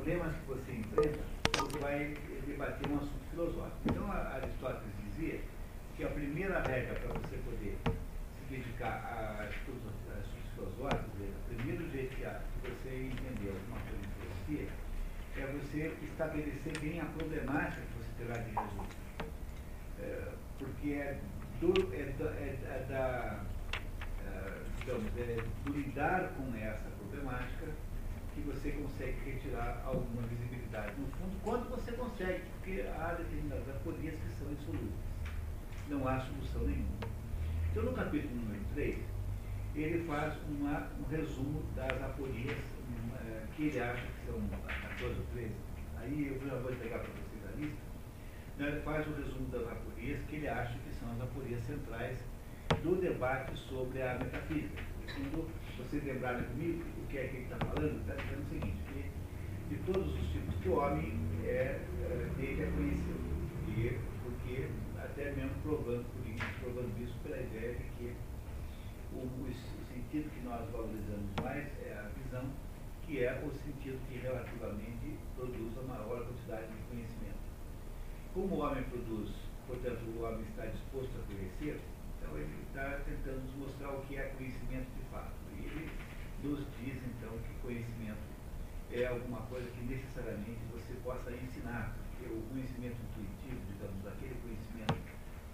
problemas que você enfrenta, você vai debater um assunto filosófico. Então, Aristóteles dizia que a primeira regra para você poder se dedicar a estudos, filosóficos, o primeiro jeito que você entender alguma coisa em filosofia, é você estabelecer bem a problemática que você terá de resolver. É, porque é do, é, é, é da é, digamos, é do lidar com essa problemática que você consegue retirar alguma visibilidade. No fundo, quanto você consegue, porque há determinadas aporias que são insolúveis. Não há solução nenhuma. Então, no capítulo número 3, ele faz uma, um resumo das aporias um, é, que ele acha que são 14 ou 13. Aí eu já vou entregar para vocês a lista. Né, ele faz o resumo das aporias que ele acha que são as aporias centrais do debate sobre a metafísica. Quando vocês lembrarem comigo o que é que ele está falando, está dizendo o seguinte, que de todos os tipos que o homem é, é, dele é. E, porque até mesmo provando, provando isso pela ideia de que o, o, sentido que nós valorizamos mais é a visão, que é o sentido que relativamente produz a maior quantidade de conhecimento. Como o homem produz, portanto, o homem está disposto a conhecer, então ele está tentando nos mostrar o que é conhecimento de nos diz então que conhecimento é alguma coisa que necessariamente você possa ensinar, porque o conhecimento intuitivo, digamos, aquele conhecimento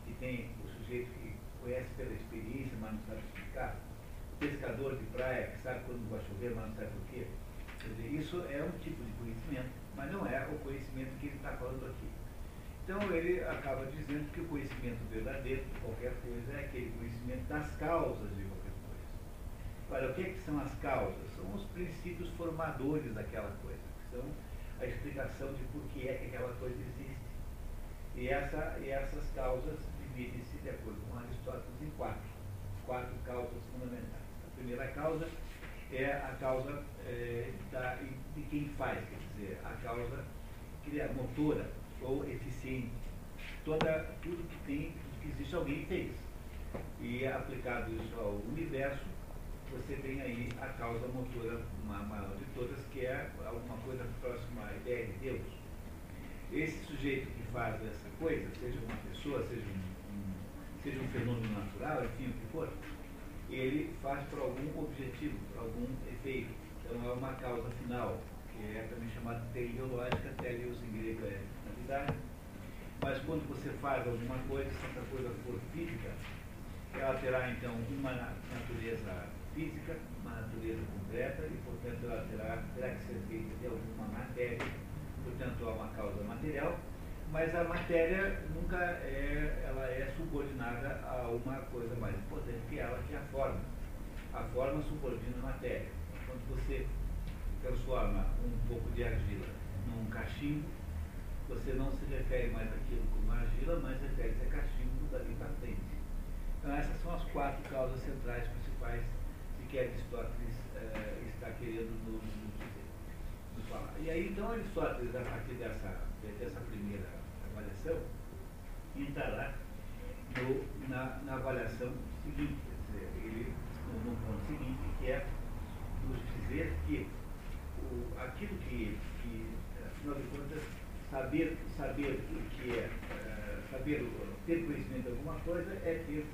que tem o sujeito que conhece pela experiência, mas não sabe explicar, o pescador de praia que sabe quando vai chover, mas não sabe por quê. Quer dizer, isso é um tipo de conhecimento, mas não é o conhecimento que ele está falando aqui. Então ele acaba dizendo que o conhecimento verdadeiro de qualquer coisa é aquele conhecimento das causas de. Para o que, é que são as causas? São os princípios formadores daquela coisa, que são a explicação de por que é que aquela coisa existe. E, essa, e essas causas dividem-se, de acordo com Aristóteles, em quatro. Quatro causas fundamentais. A primeira causa é a causa é, da, de quem faz, quer dizer, a causa é motora, ou eficiente. Toda, tudo que tem, que existe, alguém fez. E aplicado isso ao universo, você tem aí a causa motora maior de todas, que é alguma coisa próxima à ideia de Deus. Esse sujeito que faz essa coisa, seja uma pessoa, seja um, um, seja um fenômeno natural, enfim, o que for, ele faz por algum objetivo, por algum efeito. Então é uma causa final, que é também chamada teleológica, teleos em grego é mas quando você faz alguma coisa, se essa coisa for física, ela terá então uma natureza física, uma natureza concreta, e portanto ela terá, terá que ser feita de alguma matéria, portanto há uma causa material, mas a matéria nunca é, ela é subordinada a uma coisa mais importante que ela, que é a forma. A forma subordina a matéria. Quando você transforma um pouco de argila num cachimbo, você não se refere mais àquilo como argila, mas refere-se a cachimbo dali para frente. Então essas são as quatro causas centrais principais que Aristóteles eh, está querendo nos, dizer, nos falar. E aí então Aristóteles, a partir dessa, dessa primeira avaliação, entrará no, na, na avaliação seguinte, dizer, ele, no, no ponto seguinte, que é nos dizer que o, aquilo que, que, afinal de contas, saber, saber o que é, uh, saber, ter conhecimento de alguma coisa é ter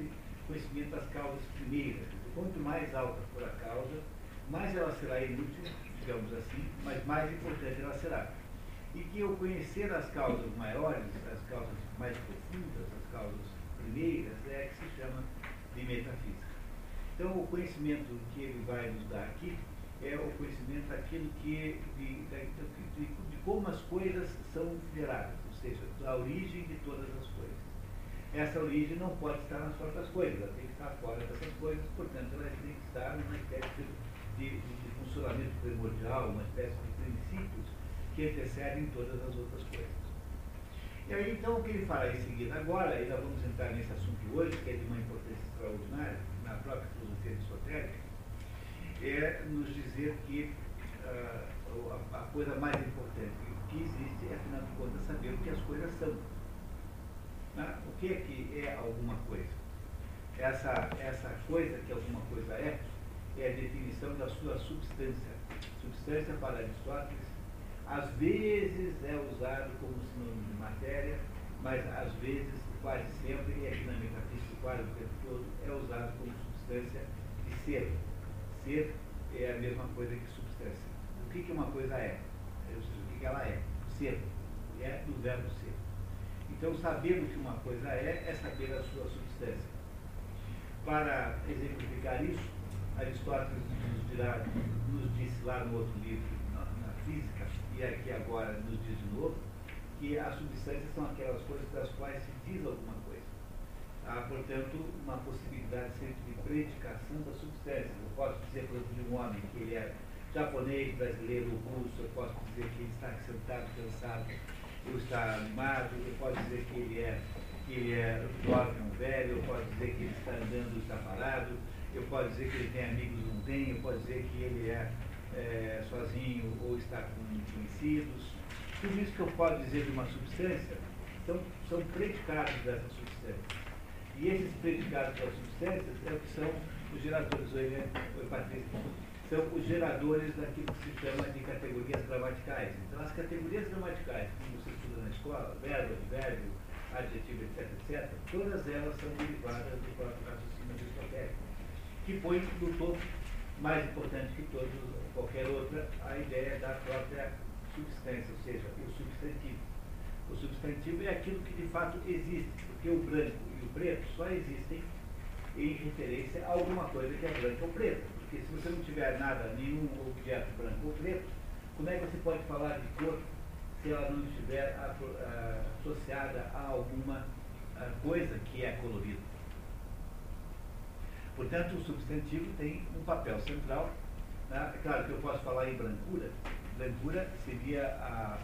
conhecimento das causas primeiras. Quanto mais alta for a causa, mais ela será inútil, digamos assim, mas mais importante ela será. E que eu conhecer as causas maiores, as causas mais profundas, as causas primeiras, é que se chama de metafísica. Então, o conhecimento que ele vai nos dar aqui é o conhecimento daquilo que, de, de, de, de como as coisas são geradas, ou seja, da origem de todas as coisas. Essa origem não pode estar nas próprias coisas, ela tem que estar fora dessas coisas, portanto, ela tem que estar numa espécie de, de, de funcionamento primordial, uma espécie de princípios que antecedem todas as outras coisas. E aí, então, o que ele fará em seguida agora, e nós vamos entrar nesse assunto hoje, que é de uma importância extraordinária na própria filosofia aristotélica, é nos dizer que uh, a, a, coisa mais importante que existe é, afinal de contas, saber o que as coisas são. Né? O que é que é alguma coisa? Essa, essa coisa que alguma coisa é, é a definição da sua substância. Substância, para Aristóteles, Às vezes é usado como sinônimo de matéria, mas às vezes, quase sempre, e aqui na metafísica quase o tempo todo, é usado como substância de ser. Ser é a mesma coisa que substância. O que, que uma coisa é? Ou seja, o que, que ela é? Ser. É do verbo ser. Então, saber o que uma coisa é, é saber a sua substância. Para exemplificar isso, Aristóteles nos, nos disse lá no outro livro, na, na física, e aqui agora nos diz de novo, que as substâncias são aquelas coisas das quais se diz alguma coisa. Há, portanto, uma possibilidade sempre de predicação das substâncias. Eu posso dizer, por exemplo, de um homem que ele é japonês, brasileiro, russo, eu posso dizer que ele está sentado, cansado, ou está animado, eu posso dizer que ele é, que ele é jovem ou velho, eu posso dizer que ele está andando, está parado, eu posso dizer que ele tem amigos ou não tem, eu posso dizer que ele é, é sozinho ou está com conhecidos. Tudo isso que eu posso dizer de uma substância são, são predicados dessa substância. E esses predicados das substâncias é o que são os geradores, oi, né? oi Patrícia, são os geradores daquilo que se chama de categorias gramaticais. Então, as categorias gramaticais, como escola, verbo, adjetivo, etc., etc., todas elas são derivadas do próprio raciocínio aristotélico que põe no topo, mais importante que todos, qualquer outra, a ideia da própria substância, ou seja, o substantivo. O substantivo é aquilo que de fato existe, porque o branco e o preto só existem em referência a alguma coisa que é branca ou preta. Porque se você não tiver nada, nenhum objeto branco ou preto, como é que você pode falar de cor se ela não estiver associada a alguma coisa que é colorida? Portanto, o substantivo tem um papel central. Né? É claro que eu posso falar em brancura. Brancura seria a,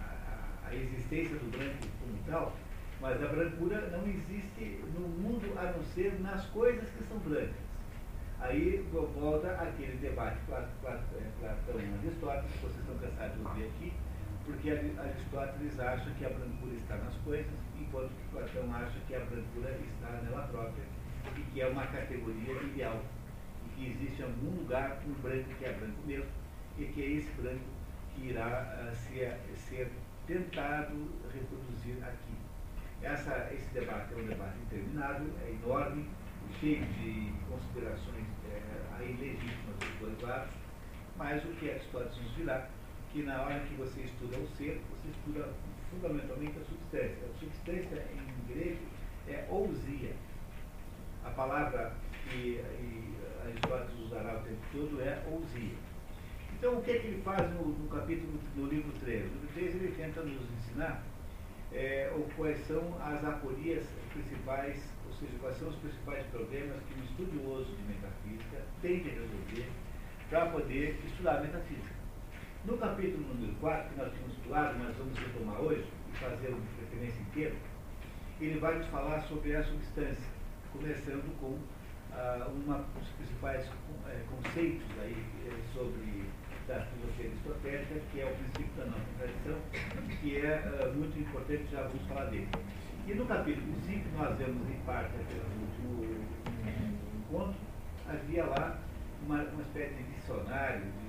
a, a, a existência do branco como tal, mas a brancura não existe no mundo a não ser nas coisas que são brancas. Aí volta aquele debate Platão e Aristóteles, que vocês estão cansados de ouvir aqui, porque Aristóteles acha que a brancura está nas coisas, enquanto que Platão acha que a brancura está nela própria e que é uma categoria ideal, e que existe algum lugar um branco que é branco mesmo, e que é esse branco que irá uh, ser, ser tentado reproduzir aqui. Essa, esse debate é um debate interminável, é enorme, cheio de considerações é, aí legítimas dos dois lados, mas o que Aristóteles nos dirá que na hora que você estuda o ser, você estuda fundamentalmente a substância. A substância em grego é ousia, a palavra que Aristóteles usará o tempo todo é ousia. Então, o que, é que ele faz no, no, capítulo, no livro 3? No livro 3 ele tenta nos ensinar é, quais são as aporias principais, ou seja, quais são os principais problemas que um estudioso de metafísica tem que resolver para poder estudar metafísica. No capítulo número 4, que nós tínhamos estudado, mas vamos retomar hoje e fazer uma referência inteira, ele vai nos falar sobre a substância começando com ah, uma dos principais é, conceitos aí, é, sobre da filosofia aristotélica, que é o princípio da não contradição, que é ah, muito importante, já vamos falar dele. E no capítulo 5, nós vemos em parte apenas no último encontro, havia lá uma, uma espécie de dicionário, de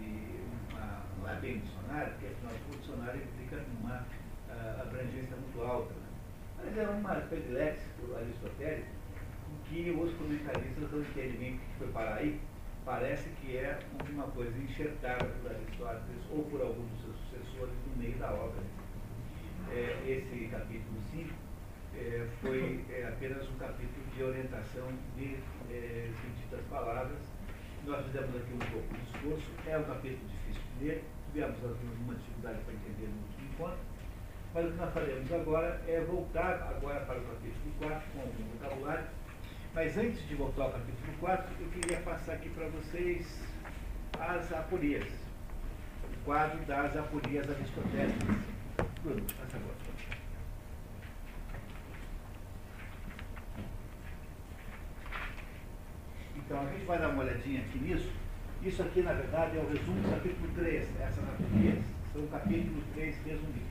não bem dicionário, porque afinal o dicionário implica uma uh, abrangência muito alta. Né? Mas é uma de léxico aristotélico que os comentaristas não entendem bem o que foi parar aí, parece que é uma coisa enxertada por Aristóteles ou por algum dos seus sucessores no meio da obra. É, esse capítulo 5 é, foi é, apenas um capítulo de orientação de é, palavras. Nós fizemos aqui um pouco de esforço, é um capítulo difícil de ler, tivemos alguma dificuldade para entender no último encontro, mas o que nós faremos agora é voltar agora para o capítulo 4 com algum vocabulário mas antes de voltar ao capítulo 4, eu queria passar aqui para vocês as aporias. O quadro das aporias aristotélicas. Bruno, passa agora. Então, a gente vai dar uma olhadinha aqui nisso. Isso aqui, na verdade, é o resumo do capítulo 3. Essas aporias são o capítulo 3 resumido.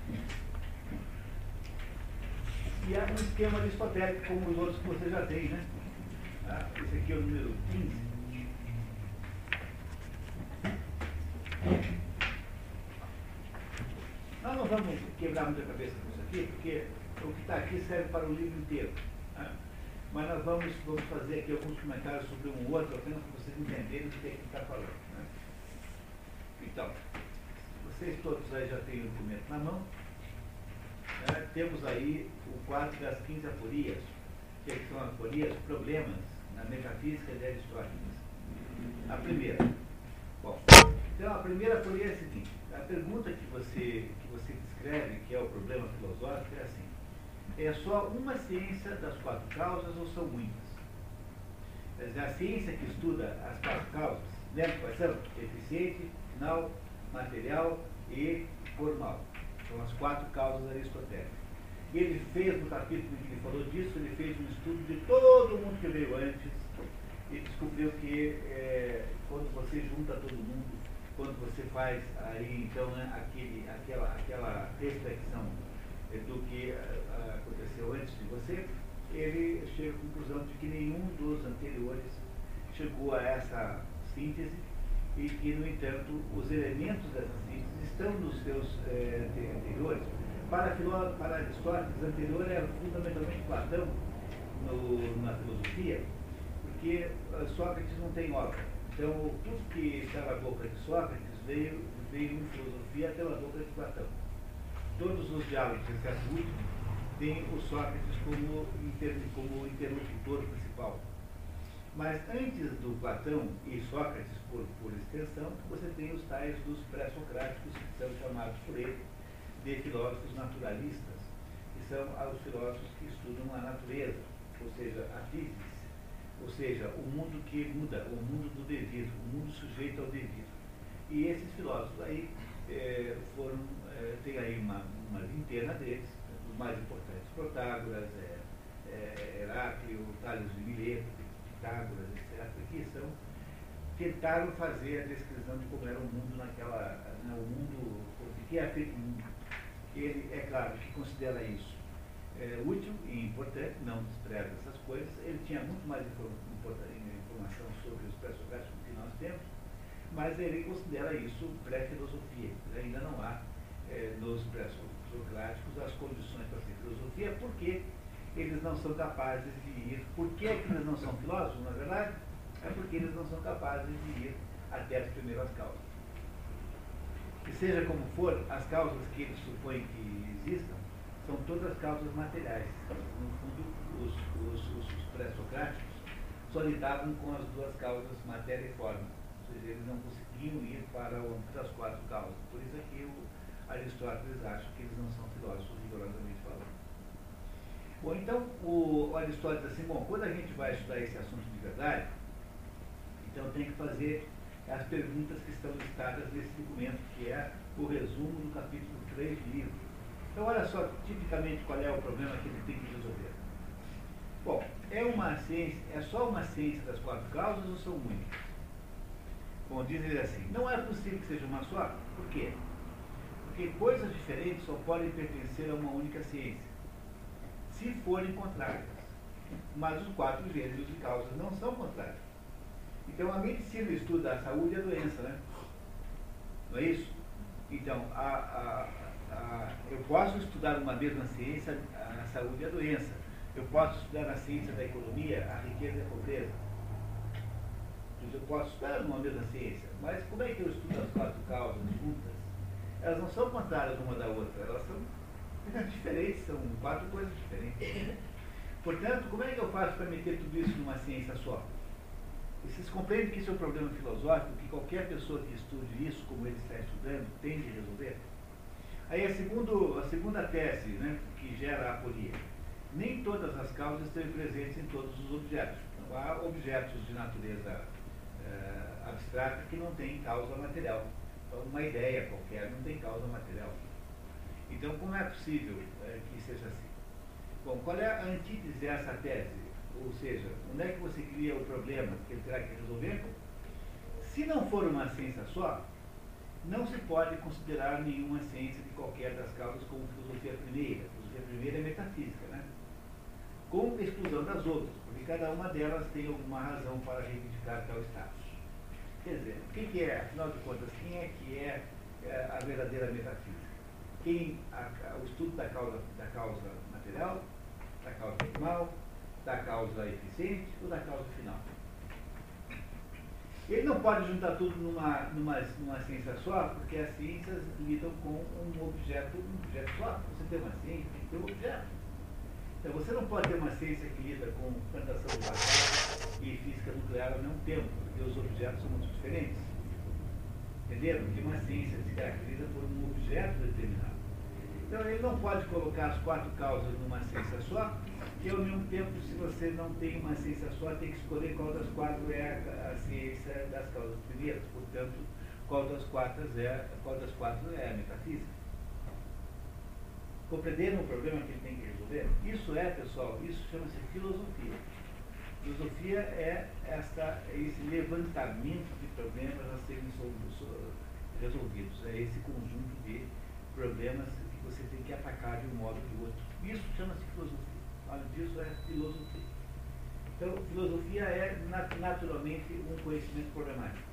E é um esquema aristotélico, como os outros que você já tem, né? Tá? Esse aqui é o número 15. Nós não vamos quebrar muita cabeça com isso aqui, porque o que está aqui serve para o livro inteiro. Mas nós vamos, vamos fazer aqui alguns comentários sobre um outro, apenas para vocês entenderem o que é está falando. Né? Então, vocês todos aí já têm o documento na mão. Né? Temos aí o quadro das 15 aporias, que são aporias, problemas na metafísica de Aristóteles. A primeira. Bom, então a primeira aporia é a seguinte, a pergunta que você, que você descreve, que é o problema filosófico, é assim, é só uma ciência das quatro causas ou são muitas? Quer dizer, a ciência que estuda as quatro causas, lembra quais são? Eficiente, final, material e formal. São as quatro causas aristotélicas. Ele fez, no capítulo em que ele falou disso, ele fez um estudo de todo mundo que veio antes e descobriu que é, quando você junta todo mundo, quando você faz aí então né, aquele, aquela, aquela reflexão do que uh, aconteceu antes de você, ele chega à conclusão de que nenhum dos anteriores chegou a essa síntese e que, no entanto, os elementos dessa síntese estão nos seus eh, anteriores. Para, para Aristóteles, anterior era fundamentalmente Platão no, na filosofia, porque Sócrates não tem obra. Então, tudo que está na boca de Sócrates veio, veio em filosofia pela boca de Platão. Todos os diálogos, exceto o último, têm o Sócrates como, inter, como interlocutor principal. Mas antes do Platão e Sócrates, por, por extensão, você tem os tais dos pré-socráticos, que são chamados por ele de filósofos naturalistas, que são os filósofos que estudam a natureza, ou seja, a física, ou seja, o mundo que muda, o mundo do devido, o mundo sujeito ao devido. E esses filósofos aí é, foram, tem aí uma, uma linterna deles, os mais importantes, Protágoras, é, é, Heráclio, Tales de Mileto, Pitágoras, etc., que são, tentaram fazer a descrição de como era o mundo naquela, né, o mundo, o que é feito o mundo. Ele, é claro, que considera isso é, útil e importante, não despreza essas coisas. Ele tinha muito mais informação sobre os pré-socráticos que nós temos, mas ele considera isso pré-filosofia. Ainda não há é, nos pré-socráticos as condições para ser filosofia, porque eles não são capazes de ir. Por que, é que eles não são filósofos, na verdade? É porque eles não são capazes de ir até as primeiras causas. Que seja como for, as causas que eles supõem que existam são todas causas materiais. No fundo, os, os, os, os pré-socráticos só lidavam com as duas causas, matéria e forma. Ou seja, eles não conseguiam ir para uma das quatro causas. Por isso é que o Aristóteles acha que eles não são filósofos rigorosamente falando. Bom, então o, Aristóteles assim, bom, quando a gente vai estudar esse assunto de verdade, então tem que fazer as perguntas que estão listadas nesse documento, que é o resumo do capítulo 3 do livro. Então olha só tipicamente qual é o problema que ele tem que resolver. Bom, é uma ciência, é só uma ciência das quatro causas ou são muitas? Bom, diz ele assim, não é possível que seja uma só, por quê? Porque coisas diferentes só podem pertencer a uma única ciência se forem contrárias. Mas os quatro gêneros de causas não são contrários. Então a medicina estuda a saúde e a doença, né? Não é isso? Então, a, a, a, eu posso estudar uma mesma ciência, a saúde e a doença. Eu posso estudar a ciência da economia, a riqueza e a pobreza. Eu posso estudar uma mesma ciência, mas como é que eu estudo as quatro causas juntas? Elas não são contrárias uma da outra, elas são diferentes, são quatro coisas diferentes. Portanto, como é que eu faço para meter tudo isso numa ciência só? E vocês compreendem que isso é um problema filosófico que qualquer pessoa que estude isso, como ele está estudando, tem de resolver? Aí a, segundo, a segunda tese né, que gera a aporia. Nem todas as causas estão presentes em todos os objetos. Então, há objetos de natureza é, abstrata que não têm causa material. Então, uma ideia qualquer não tem causa material. Então, como é possível é, que seja assim? Bom, qual é a antítese dessa tese? Ou seja, onde é que você cria o problema que ele terá que resolver? Se não for uma ciência só, não se pode considerar nenhuma ciência de qualquer das causas como filosofia primeira. Filosofia primeira é metafísica, né? Com exclusão das outras, porque cada uma delas tem alguma razão para reivindicar tal status. Quer dizer, o que, é, afinal de contas, quem é que é, é a verdadeira metafísica? quem, a, o estudo da causa, da causa material, da causa formal, da causa eficiente ou da causa final. Ele não pode juntar tudo numa, numa, numa ciência só, porque as ciências lidam com um objeto, um objeto só. Você tem uma ciência, tem que ter um objeto. Então você não pode ter uma ciência que lida com plantação de batata e física nuclear ao mesmo tempo, os objetos são muito diferentes. Entenderam? Porque uma ciência se caracteriza por um objeto determinado. Então ele não pode colocar as quatro causas numa ciência só, e ao mesmo tempo, se você não tem uma ciência só, tem que escolher qual das quatro é a, a ciência das causas primeiras. Portanto, qual das quatro é, qual das quatro é a metafísica. Compreenderam o problema que ele tem que resolver? Isso é, pessoal, isso chama-se filosofia. Filosofia é esta, esse levantamento de problemas a serem resolvidos. É esse conjunto de problemas que você tem que atacar de um modo ou de outro. Isso chama-se filosofia. Nome disso é filosofia. Então, filosofia é naturalmente um conhecimento problemático.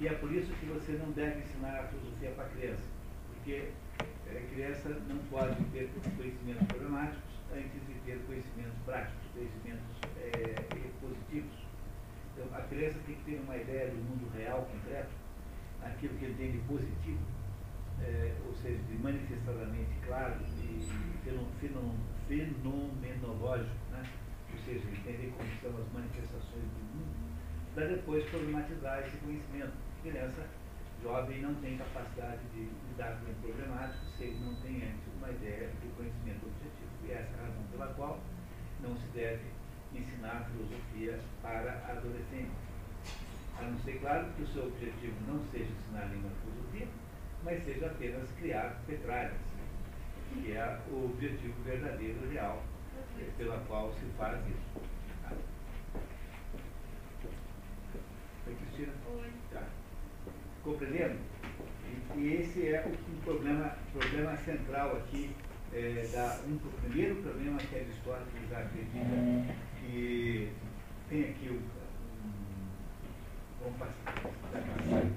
E é por isso que você não deve ensinar a filosofia para criança, porque a é, criança não pode ter conhecimentos problemáticos antes de ter conhecimentos práticos, conhecimentos é, positivos. Então, a criança tem que ter uma ideia do mundo real, concreto, aquilo que ele tem de positivo, é, ou seja, de manifestadamente claro, de fenomenológico, né? ou seja, entender como são as manifestações do mundo, para depois problematizar esse conhecimento. A criança jovem não tem capacidade de lidar com o problemático se ele não tem antes uma ideia de conhecimento objetivo. E essa é a razão pela qual não se deve ensinar filosofia para adolescentes. A não ser, claro, que o seu objetivo não seja ensinar nenhuma filosofia, mas seja apenas criar petralhas que é o objetivo verdadeiro, real, pela qual se faz isso. Tá? Oi, Cristina? Oi. Tá. Compreendendo? E, esse é o, problema, problema central aqui, é, da, um, o primeiro problema que Aristóteles acredita que tem aqui o. Um, vamos passar, passar aqui.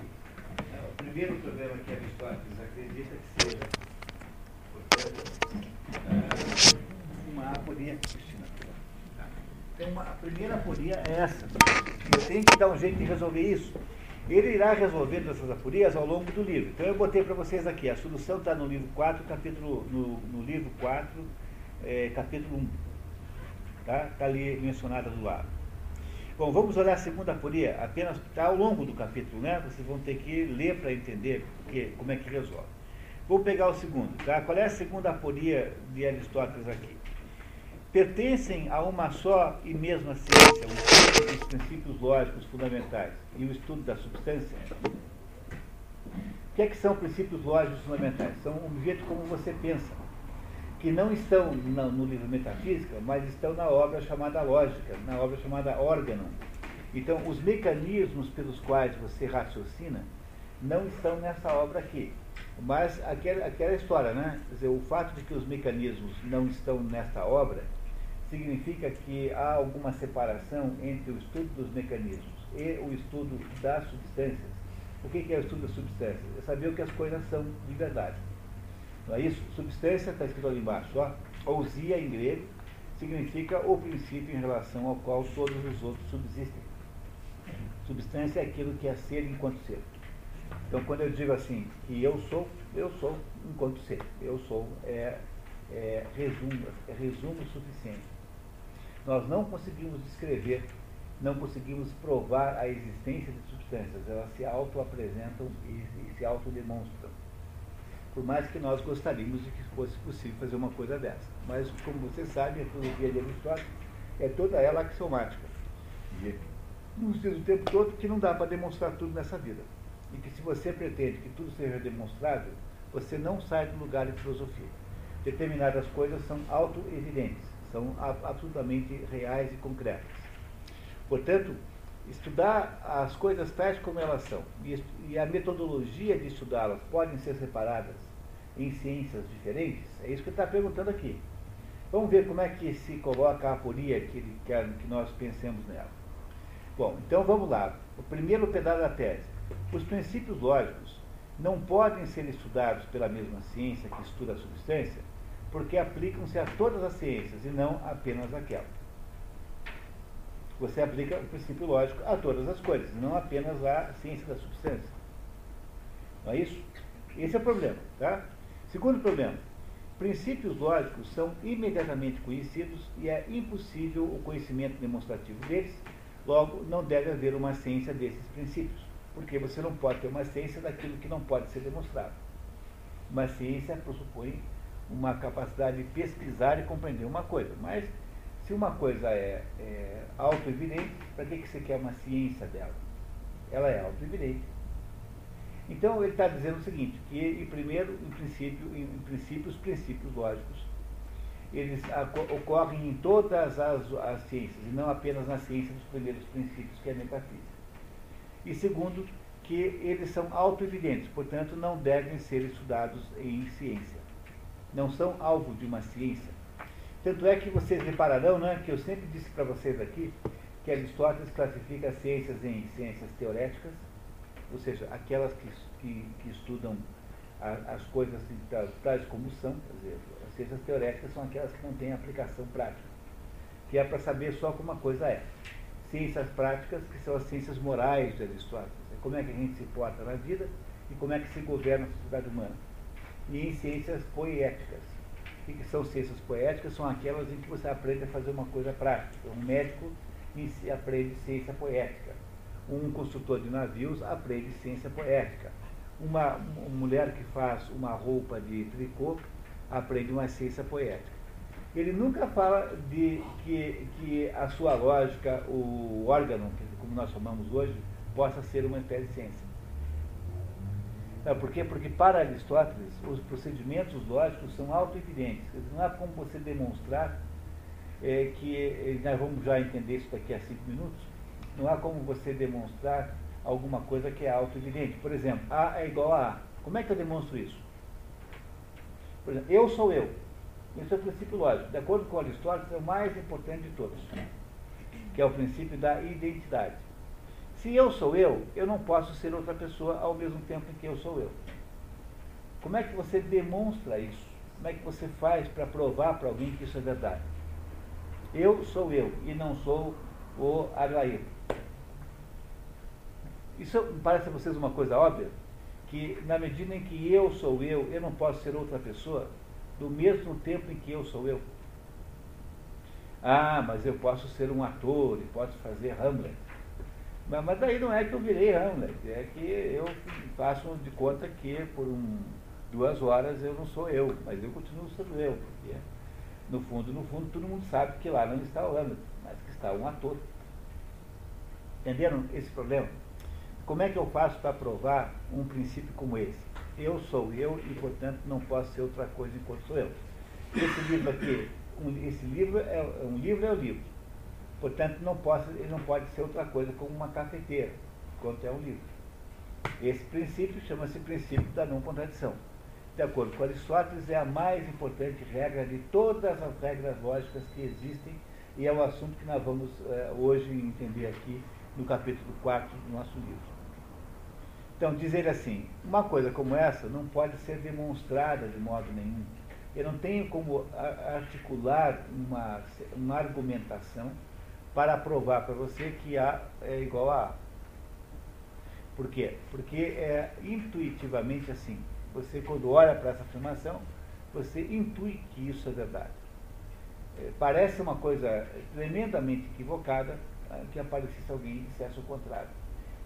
É, o primeiro problema que Aristóteles acredita que seja uma aporia. Então, uma, a primeira aporia é essa. Eu tenho que dar um jeito de resolver isso. Ele irá resolver essas aporias ao longo do livro. Então eu botei para vocês aqui, a solução está no livro 4, capítulo, no, no livro 4, é, capítulo 1. Está tá ali mencionada do lado. Bom, vamos olhar a segunda aporia, apenas está ao longo do capítulo, né? Vocês vão ter que ler para entender porque, como é que resolve. Vou pegar o segundo. Tá? Qual é a segunda aporia de Aristóteles aqui? Pertencem a uma só e mesma ciência, o estudo dos princípios lógicos fundamentais e o estudo da substância? O que, é que são princípios lógicos fundamentais? São um jeito como você pensa, que não estão no livro Metafísica, mas estão na obra chamada Lógica, na obra chamada Órgão. Então, os mecanismos pelos quais você raciocina não estão nessa obra aqui. Mas aquela, aquela história, né? Quer dizer, o fato de que os mecanismos não estão nesta obra significa que há alguma separação entre o estudo dos mecanismos e o estudo das substâncias. O que é o estudo das substâncias? É saber o que as coisas são de verdade. Não é isso? Substância está escrito ali embaixo, ó. Ousia em grego significa o princípio em relação ao qual todos os outros subsistem. Substância é aquilo que é ser enquanto ser. Então, quando eu digo assim, que eu sou, eu sou enquanto ser. Eu sou é, é resumo, é resumo suficiente. Nós não conseguimos descrever, não conseguimos provar a existência de substâncias. Elas se auto-apresentam e, e se autodemonstram. Por mais que nós gostaríamos de que fosse possível fazer uma coisa dessa. Mas, como você sabe, a filosofia de Aristóteles é toda ela axiomática. E nos diz o tempo todo que não dá para demonstrar tudo nessa vida e que se você pretende que tudo seja demonstrável, você não sai do lugar de filosofia. Determinadas coisas são auto-evidentes, são absolutamente reais e concretas. Portanto, estudar as coisas tais como elas são e a metodologia de estudá-las podem ser separadas em ciências diferentes? É isso que ele está perguntando aqui. Vamos ver como é que se coloca a aporia que ele quer que nós pensemos nela. Bom, então vamos lá. O primeiro pedaço da tese. Os princípios lógicos não podem ser estudados pela mesma ciência que estuda a substância, porque aplicam-se a todas as ciências e não apenas àquela. Você aplica o princípio lógico a todas as coisas, não apenas à ciência da substância. Não é isso? Esse é o problema. Tá? Segundo problema, princípios lógicos são imediatamente conhecidos e é impossível o conhecimento demonstrativo deles, logo não deve haver uma ciência desses princípios, porque você não pode ter uma ciência daquilo que não pode ser demonstrado. Uma ciência pressupõe uma capacidade de pesquisar e compreender uma coisa, mas se uma coisa é, é auto-evidente, para que, que você quer uma ciência dela? Ela é auto-evidente. Então ele está dizendo o seguinte, que em primeiro, em princípio, em princípio, os princípios lógicos, eles ocorrem em todas as, as ciências, e não apenas na ciência dos primeiros princípios, que é a metafísica. E segundo, que eles são auto-evidentes, portanto não devem ser estudados em ciência. Não são alvo de uma ciência. Tanto é que vocês repararão, né, que eu sempre disse para vocês aqui, que Aristóteles classifica as ciências em ciências teoréticas, ou seja, aquelas que, que, que estudam a, as coisas tais como são, quer dizer, as ciências teoréticas são aquelas que não têm aplicação prática, que é para saber só como uma coisa é. Ciências práticas, que são as ciências morais de Aristóteles, é como é que a gente se porta na vida e como é que se governa a sociedade humana. E em ciências poéticas. O que são ciências poéticas? São aquelas em que você aprende a fazer uma coisa prática. Um médico aprende ciência poética um construtor de navios aprende ciência poética. Uma, uma mulher que faz uma roupa de tricô aprende uma ciência poética. Ele nunca fala de que, que a sua lógica, o órgão, como nós chamamos hoje, possa ser uma espécie de ciência. Por quê? Porque para Aristóteles, os procedimentos lógicos são auto-evidentes. Não há como você demonstrar é, que, eh, nós vamos já entender isso daqui a cinco minutos, não há como você demonstrar alguma coisa que é auto-evidente. Por exemplo, A é igual a A. Como é que eu demonstro isso? Por exemplo, eu sou eu. Esse é o princípio lógico. De acordo com Aristóteles, é o mais importante de todos, que é o princípio da identidade. Se eu sou eu, eu não posso ser outra pessoa ao mesmo tempo em que eu sou eu. Como é que você demonstra isso? Como é que você faz para provar para alguém que isso é verdade? Eu sou eu e não sou o Aglair. Isso parece a vocês uma coisa óbvia? Que na medida em que eu sou eu, eu não posso ser outra pessoa, do mesmo tempo em que eu sou eu. Ah, mas eu posso ser um ator e posso fazer Hamlet. Mas, mas daí não é que eu virei Hamlet, é que eu faço de conta que por um, duas horas eu não sou eu, mas eu continuo sendo eu, porque no fundo, no fundo, todo mundo sabe que lá não está o Hamlet, mas que está um ator. Entenderam esse problema? Como é que eu faço para provar um princípio como esse? Eu sou eu e, portanto, não posso ser outra coisa enquanto sou eu. Esse livro aqui, um, esse livro é um livro é o livro. Portanto, não posso, ele não pode ser outra coisa como uma cafeteira, enquanto é um livro. Esse princípio chama-se princípio da não contradição. De acordo com Aristóteles, é a mais importante regra de todas as regras lógicas que existem e é o assunto que nós vamos eh, hoje entender aqui no capítulo 4 do nosso livro. Então, dizer assim, uma coisa como essa não pode ser demonstrada de modo nenhum. Eu não tenho como articular uma, uma argumentação para provar para você que A é igual a A. Por quê? Porque é intuitivamente assim. Você, quando olha para essa afirmação, você intui que isso é verdade. É, parece uma coisa tremendamente equivocada, que aparecesse alguém e dissesse o contrário.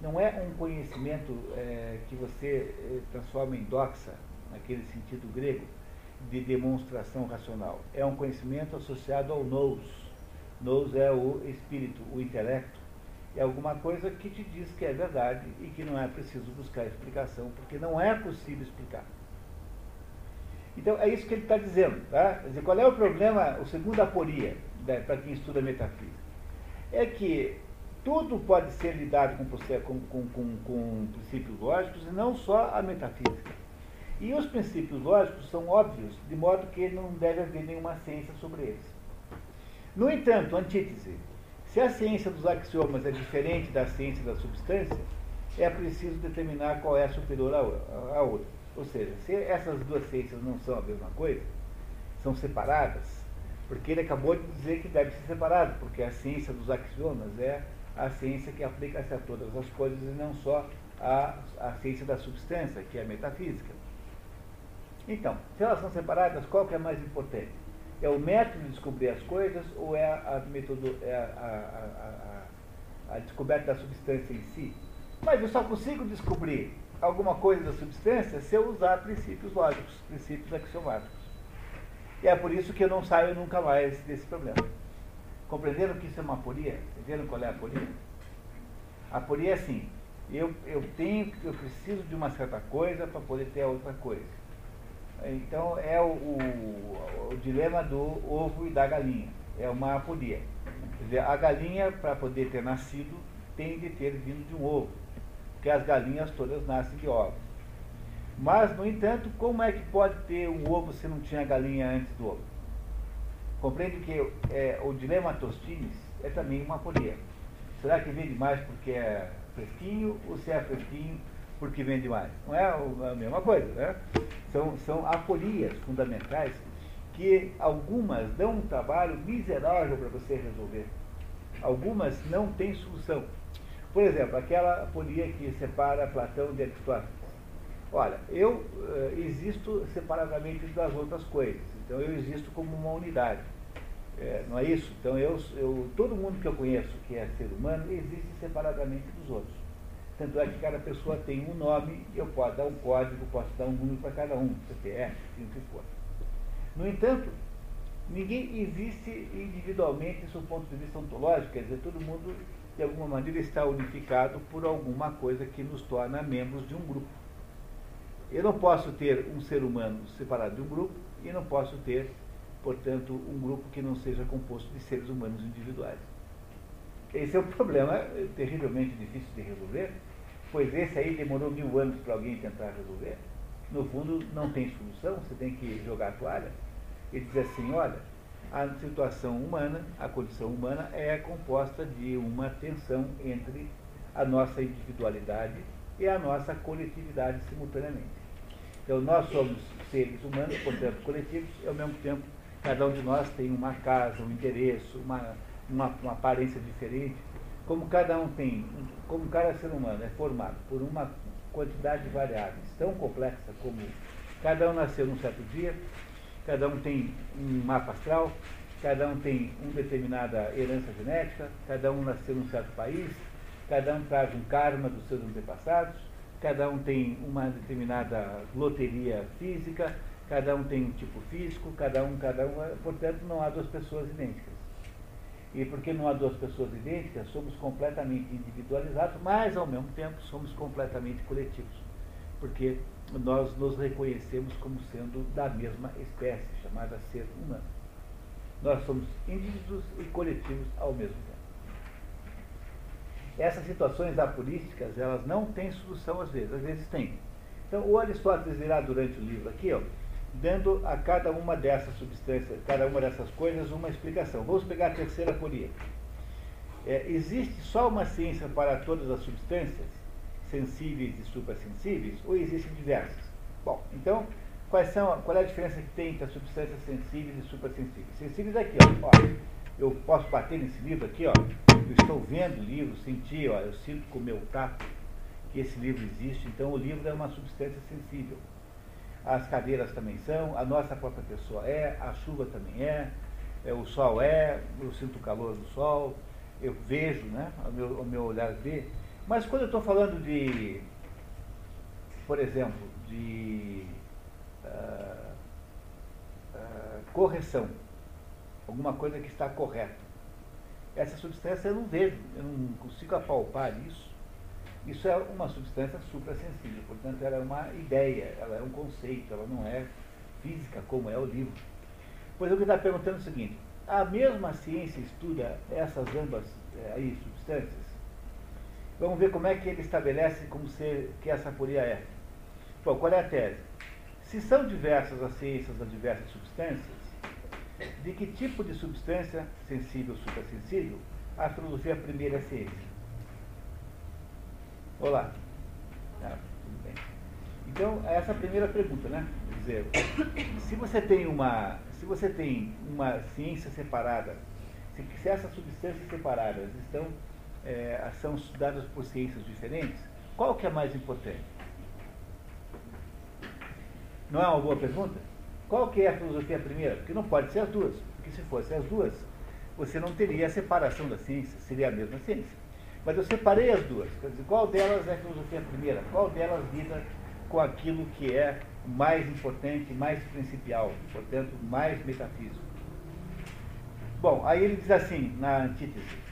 Não é um conhecimento é, que você é, transforma em doxa, naquele sentido grego, de demonstração racional. É um conhecimento associado ao nous. Nous é o espírito, o intelecto. É alguma coisa que te diz que é verdade e que não é preciso buscar explicação, porque não é possível explicar. Então, é isso que ele está dizendo. Tá? Quer dizer, qual é o problema, o segundo aporia, né, para quem estuda metafísica? é que tudo pode ser lidado com, com, com, com, princípios lógicos e não só a metafísica. E os princípios lógicos são óbvios, de modo que não deve haver nenhuma ciência sobre eles. No entanto, antítese, se a ciência dos axiomas é diferente da ciência da substância, é preciso determinar qual é superior à outra. Ou seja, se essas duas ciências não são a mesma coisa, são separadas, porque ele acabou de dizer que deve ser separado, porque a ciência dos axiomas é a ciência que aplica-se a todas as coisas e não só a ciência da substância, que é a metafísica. Então, se elas são separadas, qual que é mais importante? É o método de descobrir as coisas ou é a, metodo, é a, a, a descoberta da substância em si? Mas eu só consigo descobrir alguma coisa da substância se eu usar princípios lógicos, princípios axiomáticos. E é por isso que eu não saio nunca mais desse problema. Compreenderam que isso é uma aporia? Entenderam qual é a aporia? A aporia é assim, eu, eu tenho, eu preciso de uma certa coisa para poder ter a outra coisa. Então é o, o, dilema do ovo e da galinha. É uma aporia. Quer dizer, a galinha, para poder ter nascido, tem de ter vindo de um ovo. Porque as galinhas todas nascem de ovos. Mas, no entanto, como é que pode ter um ovo se não tinha galinha antes do ovo? Compreende que é, o dilema Tostines é também uma aporia. Será que vende mais porque é fresquinho ou se é fresquinho porque vende mais? Não é a mesma coisa, né? São, são aporias fundamentais que algumas dão um trabalho miserável para você resolver. Algumas não têm solução. Por exemplo, aquela aporia que separa Platão de Aristóteles. Olha, eu uh, existo separadamente das outras coisas. Então eu existo como uma unidade. É, não é isso? Então eu, eu, todo mundo que eu conheço que é ser humano existe separadamente dos outros. Tanto é que cada pessoa tem um nome, eu posso dar um código, posso dar um número para cada um, CPF, o que for. No entanto, ninguém existe individualmente, do ponto de vista ontológico, quer dizer, todo mundo de alguma maneira está unificado por alguma coisa que nos torna membros de um grupo. Eu não posso ter um ser humano separado de um grupo e não posso ter portanto, um grupo que não seja composto de seres humanos individuais. Esse é um problema terrivelmente difícil de resolver, pois esse aí demorou mil anos para alguém tentar resolver. No fundo, não tem solução, você tem que jogar a toalha e dizer assim: olha, a situação humana, a condição humana é composta de uma tensão entre a nossa individualidade e a nossa coletividade simultaneamente. Então, nós somos seres humanos, portanto, coletivos, e ao mesmo tempo Cada um de nós tem uma casa, um endereço, uma, uma, uma aparência diferente. Como cada um tem, como cada ser humano é formado por uma quantidade de variáveis tão complexa como cada um nasceu num certo dia, cada um tem um mapa astral, cada um tem uma determinada herança genética, cada um nasceu num certo país, cada um traz um karma dos seus antepassados, cada um tem uma determinada loteria física, cada um tem um tipo físico, cada um, cada um, portanto não há duas pessoas idênticas. E porque não há duas pessoas idênticas, somos completamente individualizados, mas ao mesmo tempo somos completamente coletivos. Porque nós nos reconhecemos como sendo da mesma espécie, chamada ser humano. Nós somos indivíduos e coletivos ao mesmo tempo. Essas situações apurísticas, elas não têm solução às vezes, às vezes têm. Então, o Aristóteles irá durante o livro aqui, ó, dando a cada uma dessas substâncias, cada uma dessas coisas, uma explicação. Vamos pegar a terceira aporia. É, existe só uma ciência para todas as substâncias, sensíveis e suprassensíveis, ou existem diversas? Bom, então, quais são, qual é a diferença que tem entre as substâncias sensíveis e suprassensíveis? Sensíveis aqui, ó, ó, eu posso bater nesse livro aqui, ó, eu estou vendo o livro, sentir, ó, eu sinto com o meu tato que esse livro existe, então o livro é uma substância sensível as cadeiras também são, a nossa própria pessoa é, a chuva também é, é o sol é, eu sinto o calor do sol, eu vejo, né? O meu, o meu olhar vê. Mas quando eu estou falando de, por exemplo, de uh, uh, correção, alguma coisa que está correta, essa substância eu não vejo, eu não consigo apalpar isso. Isso é uma substância suprassensível, portanto, ela é uma ideia, ela é um conceito, ela não é física como é o livro. Pois eu que está perguntando é o seguinte: a mesma ciência estuda essas ambas é, aí, substâncias? Vamos ver como é que ele estabelece como ser, que essa aporia é. Bom, qual é a tese? Se são diversas as ciências das diversas substâncias, de que tipo de substância, sensível ou suprassensível, a filosofia primeira é a ciência? Olá. Tá, tudo bem. Então, essa é a primeira pergunta, né? Quer dizer, se você tem uma, se você tem uma ciência separada, se, se essas substâncias separadas estão, é, são estudadas por ciências diferentes, qual que é mais importante? Não é uma boa pergunta? Qual que é a filosofia primeira? Porque não pode ser as duas. Porque se fosse as duas, você não teria a separação da ciência, seria a mesma ciência. Mas eu separei as duas. Quer dizer, qual delas é a filosofia primeira? Qual delas lida com aquilo que é mais importante, mais principal, portanto, mais metafísico? Bom, aí ele diz assim, na antítese: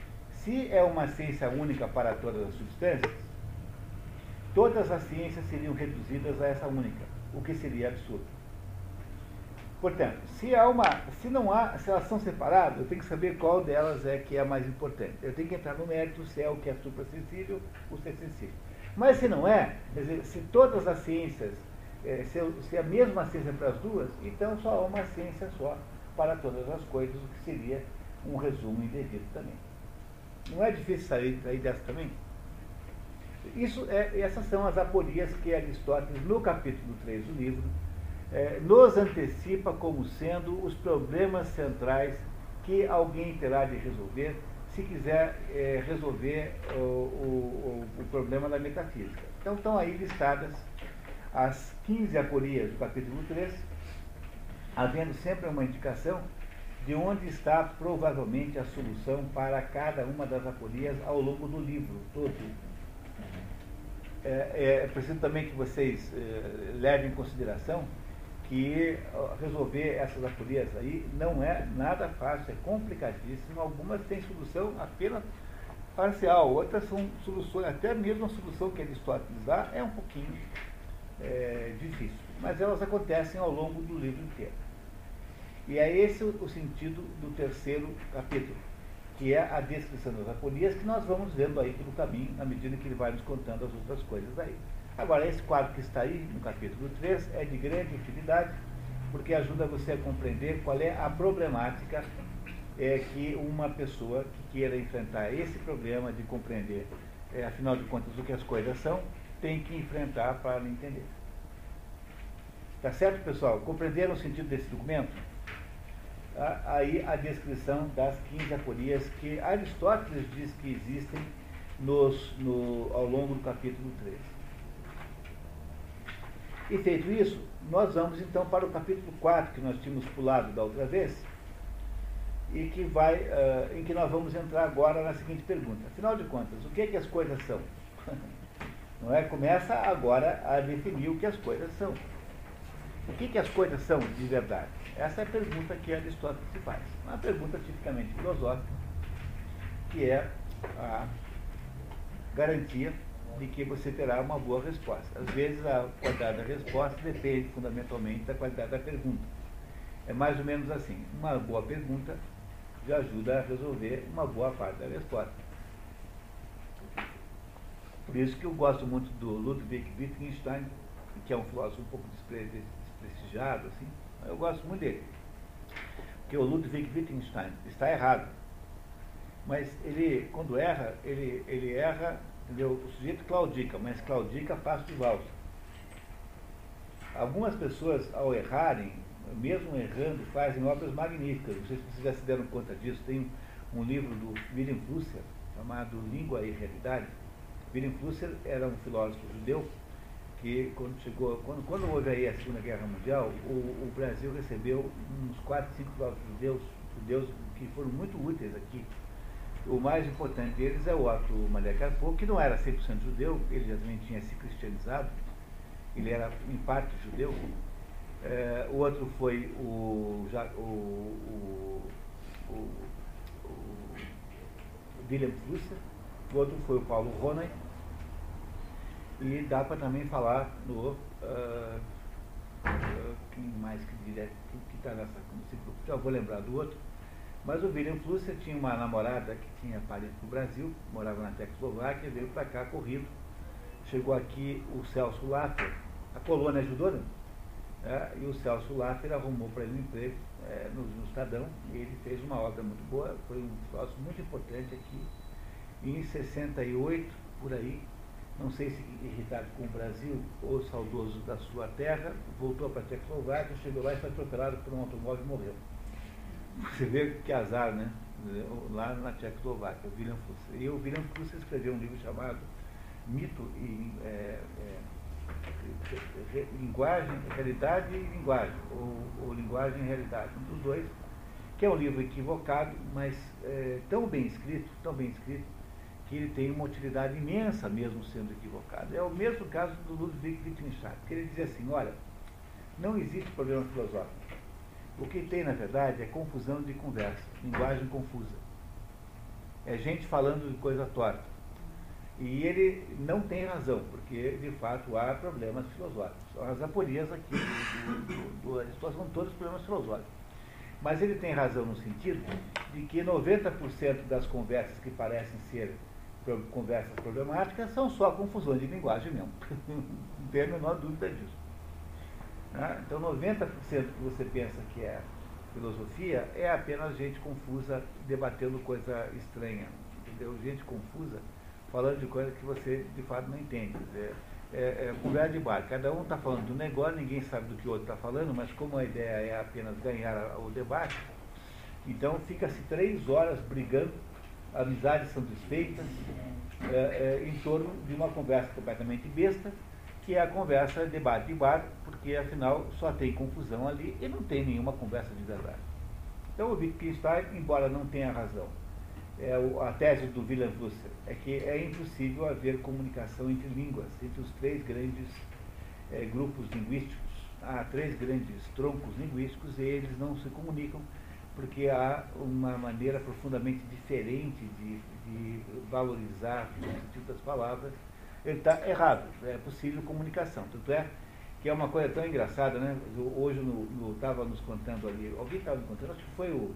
se é uma ciência única para todas as substâncias, todas as ciências seriam reduzidas a essa única, o que seria absurdo. Portanto, se, há uma, se não há, se elas são separadas, eu tenho que saber qual delas é que é a mais importante. Eu tenho que entrar no mérito se é o que é suprassensível ou se é sensível. Mas se não é, dizer, se todas as ciências, é, se, se é a mesma ciência para as duas, então só há uma ciência só para todas as coisas, o que seria um resumo indevido também. Não é difícil sair, dessa também? Isso é, essas são as aporias que Aristóteles, no capítulo 3 do livro, é, nos antecipa como sendo os problemas centrais que alguém terá de resolver se quiser é, resolver o, o, o, problema da metafísica. Então estão aí listadas as 15 aporias do capítulo 3, havendo sempre uma indicação de onde está provavelmente a solução para cada uma das aporias ao longo do livro todo. É, é preciso também que vocês é, levem em consideração que resolver essas aporias aí não é nada fácil, é complicadíssimo. Algumas têm solução apenas parcial, outras são soluções, até mesmo a solução que Aristóteles dá é um pouquinho é, difícil. Mas elas acontecem ao longo do livro inteiro. E é esse o sentido do terceiro capítulo, que é a descrição das aporias, que nós vamos vendo aí pelo caminho, na medida que ele vai nos contando as outras coisas aí. Agora, esse quadro que está aí, no capítulo 3, é de grande utilidade, porque ajuda você a compreender qual é a problemática é, que uma pessoa que queira enfrentar esse problema de compreender, é, afinal de contas, o que as coisas são, tem que enfrentar para entender. Tá certo, pessoal? Compreenderam o sentido desse documento? Aí a descrição das 15 aporias que Aristóteles diz que existem nos, no, ao longo do capítulo 3. E feito isso, nós vamos então para o capítulo 4, que nós tínhamos pulado da outra vez, e que vai, uh, em que nós vamos entrar agora na seguinte pergunta. Afinal de contas, o que, é que as coisas são? Não é? Começa agora a definir o que as coisas são. O que, que as coisas são de verdade? Essa é a pergunta que Aristóteles se faz. Uma pergunta tipicamente filosófica, que é a garantia de que você terá uma boa resposta. Às vezes a qualidade da resposta depende fundamentalmente da qualidade da pergunta. É mais ou menos assim. Uma boa pergunta já ajuda a resolver uma boa parte da resposta. Por isso que eu gosto muito do Ludwig Wittgenstein, que é um filósofo um pouco desprestigiado, assim. Eu gosto muito dele. Porque o Ludwig Wittgenstein está errado. Mas ele, quando erra, ele, ele erra Entendeu? O sujeito claudica, mas claudica passo de valsa. Algumas pessoas, ao errarem, mesmo errando, fazem obras magníficas. Não sei se vocês já se deram conta disso. Tem um livro do William Flusser, chamado Língua e Realidade. William Flusser era um filósofo judeu que quando chegou, quando, quando houve aí a Segunda Guerra Mundial, o, o Brasil recebeu uns 4, 5 filósofos judeus, judeus que foram muito úteis aqui o mais importante deles é o Otto Maria Carpo, que não era 100% judeu, ele já também tinha se cristianizado, ele era em parte judeu. É, o outro foi o, o, o, o, o William Flusser, o outro foi o Paulo Ronay, e dá para também falar no. Uh, uh, quem mais que diria que está nessa. Já vou lembrar do outro mas o William Flusser tinha uma namorada que tinha parido para o Brasil, morava na Tchecoslováquia, veio para cá corrido. Chegou aqui o Celso Laffer, a colônia ajudou, né? É, e o Celso Laffer arrumou para ele um emprego é, no, no Estadão, e ele fez uma obra muito boa, foi um filósofo muito importante aqui. E em 68, por aí, não sei se irritado com o Brasil ou saudoso da sua terra, voltou para a Tchecoslováquia, chegou lá e foi atropelado por um automóvel e morreu. Você vê que azar, né? Lá na Tchecoslováquia, o William Fuss. E o William Fuss escreveu um livro chamado Mito e é, é, Linguagem, Realidade e Linguagem, ou, ou Linguagem e Realidade, um dos dois, que é um livro equivocado, mas é, tão bem escrito, tão bem escrito, que ele tem uma utilidade imensa mesmo sendo equivocado. É o mesmo caso do Ludwig Wittgenstein, que ele dizia assim, olha, não existe problema filosófico. O que tem, na verdade, é confusão de conversa, linguagem confusa. É gente falando de coisa torta. E ele não tem razão, porque, de fato, há problemas filosóficos. As aporias aqui do, do, são todos problemas filosóficos. Mas ele tem razão no sentido de que 90% das conversas que parecem ser conversas problemáticas são só confusões de linguagem mesmo. Não tem a menor dúvida disso. Né? Então 90% que você pensa que é filosofia é apenas gente confusa debatendo coisa estranha. Entendeu? Gente confusa falando de coisa que você de fato não entende. É, é, conversa de bar. Cada um está falando do negócio, ninguém sabe do que o outro está falando, mas como a ideia é apenas ganhar o debate, então fica-se três horas brigando amizades são desfeitas é, é, em torno de uma conversa completamente besta, que é a conversa debate de bar, porque afinal só tem confusão ali e não tem nenhuma conversa de verdade. Então o Wittgenstein, embora não tenha razão, é, a tese do Wilhelm Flusser é que é impossível haver comunicação entre línguas, entre os três grandes é, grupos linguísticos. Há três grandes troncos linguísticos e eles não se comunicam porque há uma maneira profundamente diferente de, de valorizar o sentido das palavras. Ele está errado, é possível comunicação. Tanto é que é uma coisa tão engraçada, né? Hoje estava no, nos contando ali, alguém estava me contando, acho que foi o.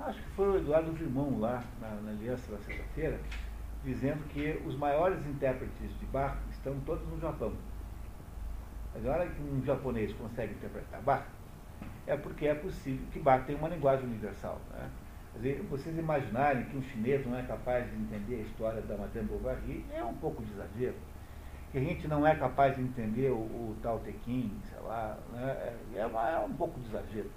Acho que foi o Eduardo Vimão lá na, na Aliança da sexta-feira, dizendo que os maiores intérpretes de Bach estão todos no Japão. Agora que um japonês consegue interpretar Bach, é porque é possível que tenha uma linguagem universal. Né? Dizer, vocês imaginarem que um chinês não é capaz de entender a história da Madame Bovary é um pouco de exagero. Que a gente não é capaz de entender o, o Tao Te Ching, sei lá, né? é, é, uma, é, um pouco de exagero.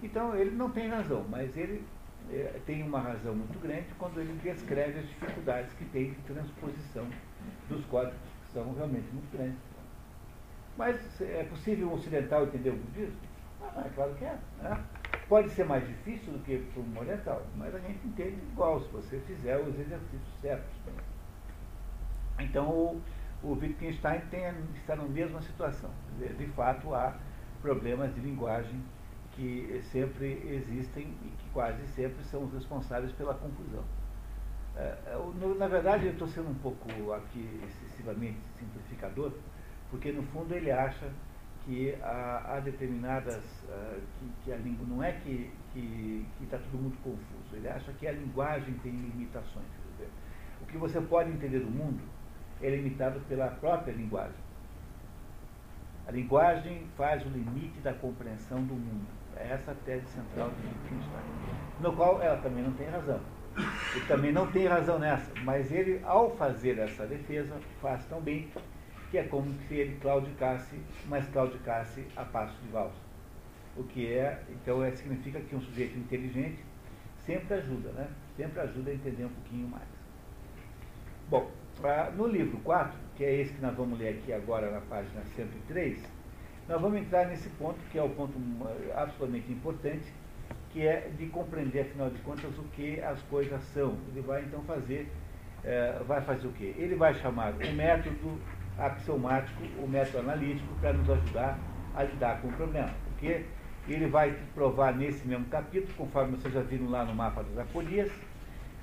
Então ele não tem razão, mas ele é, tem uma razão muito grande quando ele descreve as dificuldades que tem de transposição dos códigos, que são realmente muito grandes. Mas é possível um ocidental entender o budismo? Ah, é claro que é. Né? Pode ser mais difícil do que para um oriental, mas a gente entende igual, se você fizer os exercícios certos. Então, o, o Wittgenstein tem, está na mesma situação. De fato, há problemas de linguagem que sempre existem e que quase sempre são os responsáveis pela confusão. É, é na verdade, eu estou sendo um pouco aqui excessivamente simplificador, porque no fundo ele acha que há, há determinadas. Uh, que, que, a língua. Não é que está todo mundo confuso. Ele acha que a linguagem tem limitações. O que você pode entender do mundo é limitado pela própria linguagem. A linguagem faz o limite da compreensão do mundo. É essa a tese central do Wittgenstein. No qual ela também não tem razão. Ele também não tem razão nessa, mas ele, ao fazer essa defesa, faz tão bem que é como se ele claudicasse, mas claudicasse a passo de valsa. O que é, então, é, significa que um sujeito inteligente sempre ajuda, né? Sempre ajuda a entender um pouquinho mais. Bom, ah, no livro 4, que é esse que nós vamos ler aqui agora na página 103, nós vamos entrar nesse ponto que é o ponto ah, absolutamente importante, que é de compreender, afinal de contas, o que as coisas são. Ele vai então fazer, eh, vai fazer o quê? Ele vai chamar o método axiomático, o método analítico, para nos ajudar a lidar com o problema. Porque ele vai provar nesse mesmo capítulo, conforme vocês já viram lá no mapa das apolias,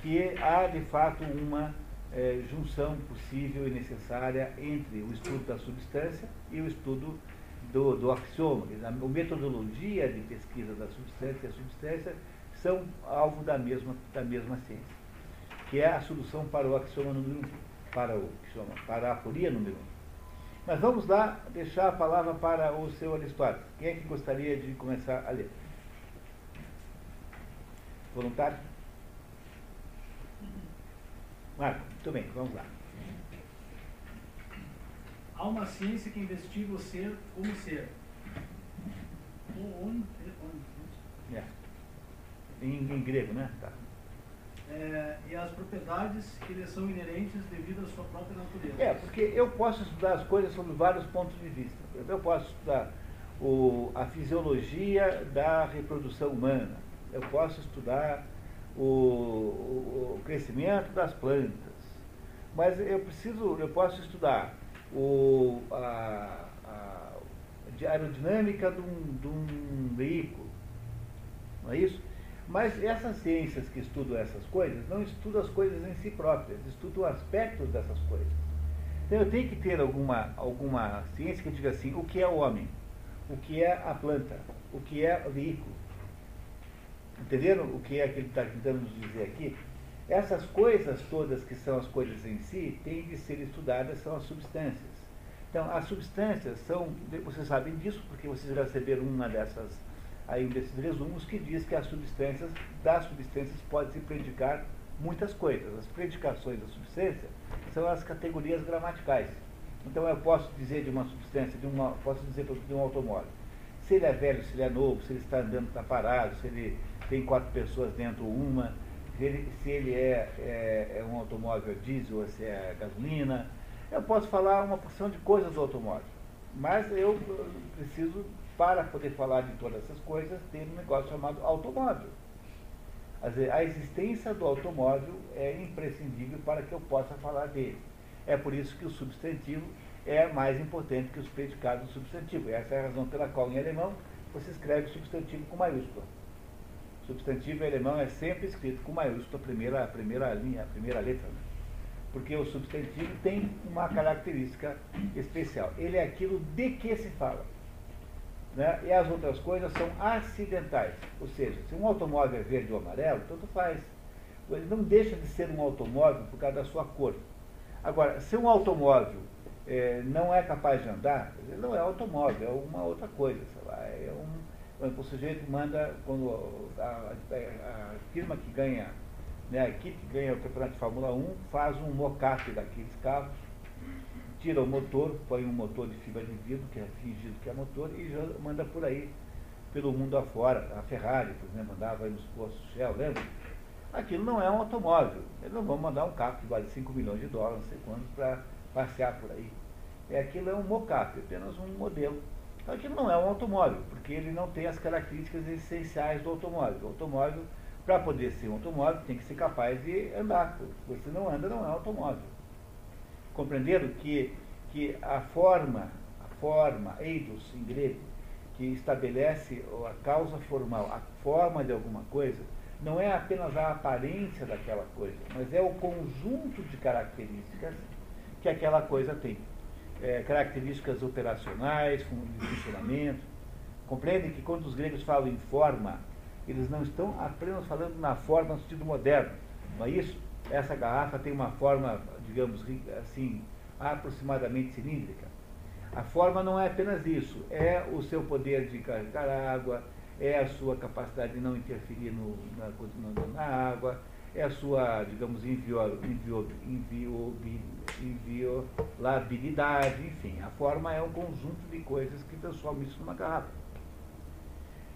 que há de fato uma é, junção possível e necessária entre o estudo da substância e o estudo do, do axioma. A metodologia de pesquisa da substância e a substância são alvo da mesma, da mesma ciência, que é a solução para o axioma número 1 para o que chama, para a aporia número 1. Um. Mas vamos lá deixar a palavra para o seu Aristóteles. Quem é que gostaria de começar a ler? Voluntário? Marco, muito bem, vamos lá. há uma ciência que investiga o ser como ser. On, é. em, em grego, né? Tá. É, e as propriedades que lhe são inerentes devido à sua própria natureza. É, porque eu posso estudar as coisas sob vários pontos de vista. Eu posso estudar o, a fisiologia da reprodução humana, eu posso estudar o, o, o crescimento das plantas, mas eu preciso, eu posso estudar o, a, a aerodinâmica de um, de um veículo, não é isso? Mas essas ciências que estudam essas coisas não estudam as coisas em si próprias, estudam aspectos dessas coisas. Então eu tenho que ter alguma, alguma ciência que diga assim, o que é o homem, o que é a planta, o que é o veículo. Entenderam o que é que ele está tentando nos dizer aqui? Essas coisas todas que são as coisas em si, têm de ser estudadas, são as substâncias. Então, as substâncias são, vocês sabem disso, porque vocês receberam uma dessas, aí um desses resumos, que diz que as substâncias, das substâncias pode se predicar muitas coisas. As predicações da substância são as categorias gramaticais. Então eu posso dizer de uma substância, de uma, posso dizer de um automóvel. Se ele é velho, se ele é novo, se ele está andando, está parado, se ele tem quatro pessoas dentro, uma, se ele, se ele é, é, é, um automóvel diesel ou se é gasolina. Eu posso falar uma porção de coisas do automóvel. Mas eu preciso, para poder falar de todas essas coisas, ter um negócio chamado automóvel. A existência do automóvel é imprescindível para que eu possa falar dele. É por isso que o substantivo é mais importante que os predicados do substantivo. Essa é a razão pela qual, em alemão, você escreve substantivo com maiúscula. Substantivo em alemão é sempre escrito com maiúscula, a primeira, a primeira linha, a primeira letra. Né? Porque o substantivo tem uma característica especial. Ele é aquilo de que se fala. Né? E as outras coisas são acidentais. Ou seja, se um automóvel é verde ou amarelo, tanto faz. Ele não deixa de ser um automóvel por causa da sua cor. Agora, se um automóvel é, não é capaz de andar, ele não é automóvel, é uma outra coisa. Lá, é um, o sujeito manda, quando a, a, a, firma que ganha, né, a equipe que ganha o campeonato de Fórmula 1 faz um mock-up daqueles carros, tira o motor, põe um motor de fibra de vidro, que é fingido que é motor, e já manda por aí, pelo mundo afora. A Ferrari, por exemplo, mandava aí nos postos Shell, lembra? Aquilo não é um automóvel. Eles não vão mandar um carro que vale 5 milhões de dólares, não sei quantos, para passear por aí. É, aquilo é um mocap, apenas um modelo. Então aquilo não é um automóvel, porque ele não tem as características essenciais do automóvel. O automóvel, para poder ser um automóvel, tem que ser capaz de andar. Se você não anda, não é um automóvel. Compreenderam que, que a forma, a forma, eidos em grego, que estabelece a causa formal, a forma de alguma coisa, não é apenas a aparência daquela coisa, mas é o conjunto de características que aquela coisa tem. É, características operacionais, de funcionamento. Compreendem que quando os gregos falam em forma, eles não estão apenas falando na forma no sentido moderno, não é isso? Essa garrafa tem uma forma, digamos assim, aproximadamente cilíndrica. A forma não é apenas isso, é o seu poder de carregar água, é a sua capacidade de não interferir no, na, na, água, é a sua, digamos, invio, invio, invio, inviolabilidade, enfim. A forma é um conjunto de coisas que transformam isso numa garrafa.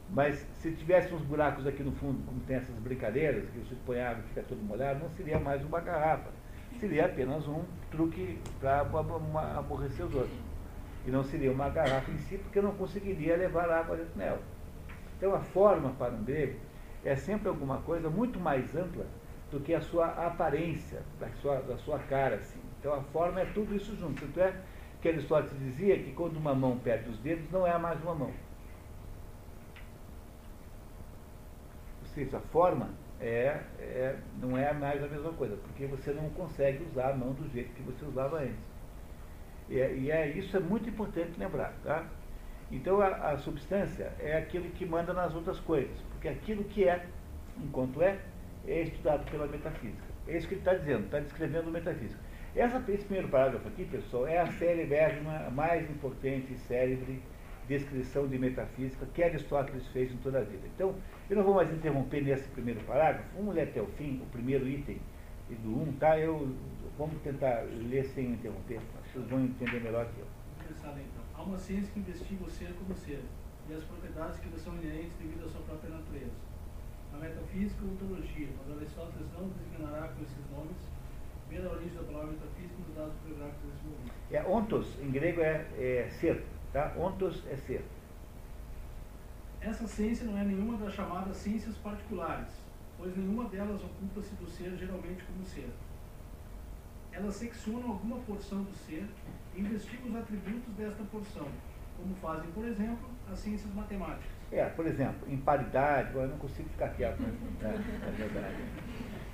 Mas se tivesse uns buracos aqui no fundo, como tem essas brincadeiras, que você põe água e fica todo molhado, não seria mais uma garrafa. Seria apenas um truque para aborrecer os outros. E não seria uma garrafa em si, porque eu não conseguiria levar água dentro dela. Então a forma para um grego é sempre alguma coisa muito mais ampla do que a sua aparência, da sua, da sua cara. Assim. Então a forma é tudo isso junto. Tanto é que Aristóteles dizia que quando uma mão perde os dedos, não é mais uma mão. Ou seja, a forma é, é, não é mais a mesma coisa, porque você não consegue usar a mão do jeito que você usava antes. E, é, e é, isso é muito importante lembrar. Tá? Então a, a, substância é aquilo que manda nas outras coisas, porque aquilo que é, enquanto é, é estudado pela metafísica. É isso que ele está dizendo, está descrevendo metafísica. Essa, esse primeiro parágrafo aqui, pessoal, é a célebérrima, mais importante e célebre descrição de metafísica que Aristóteles fez em toda a vida. Então, eu não vou mais interromper nesse primeiro parágrafo, vamos ler até o fim, o primeiro item do 1, um, tá? Eu, vamos tentar ler sem interromper. vocês vão entender melhor que eu. Interessado então. Há uma ciência que investiga o ser como ser e as propriedades que lhe são inerentes devido à sua própria natureza. A metafísica ou ontologia, mas Aristóteles não designará com esses nomes, ver a origem da palavra metafísica nos dados bibliográficos desse momento. É, ontos, em grego, é, é ser. Tá? Ontos é ser. Essa ciência não é nenhuma das chamadas ciências particulares, pois nenhuma delas ocupa-se do ser geralmente como ser. Elas seccionam alguma porção do ser e investigam os atributos desta porção, como fazem, por exemplo, as ciências matemáticas. É, por exemplo, em paridade, eu não consigo ficar quieto, né? é, é verdade.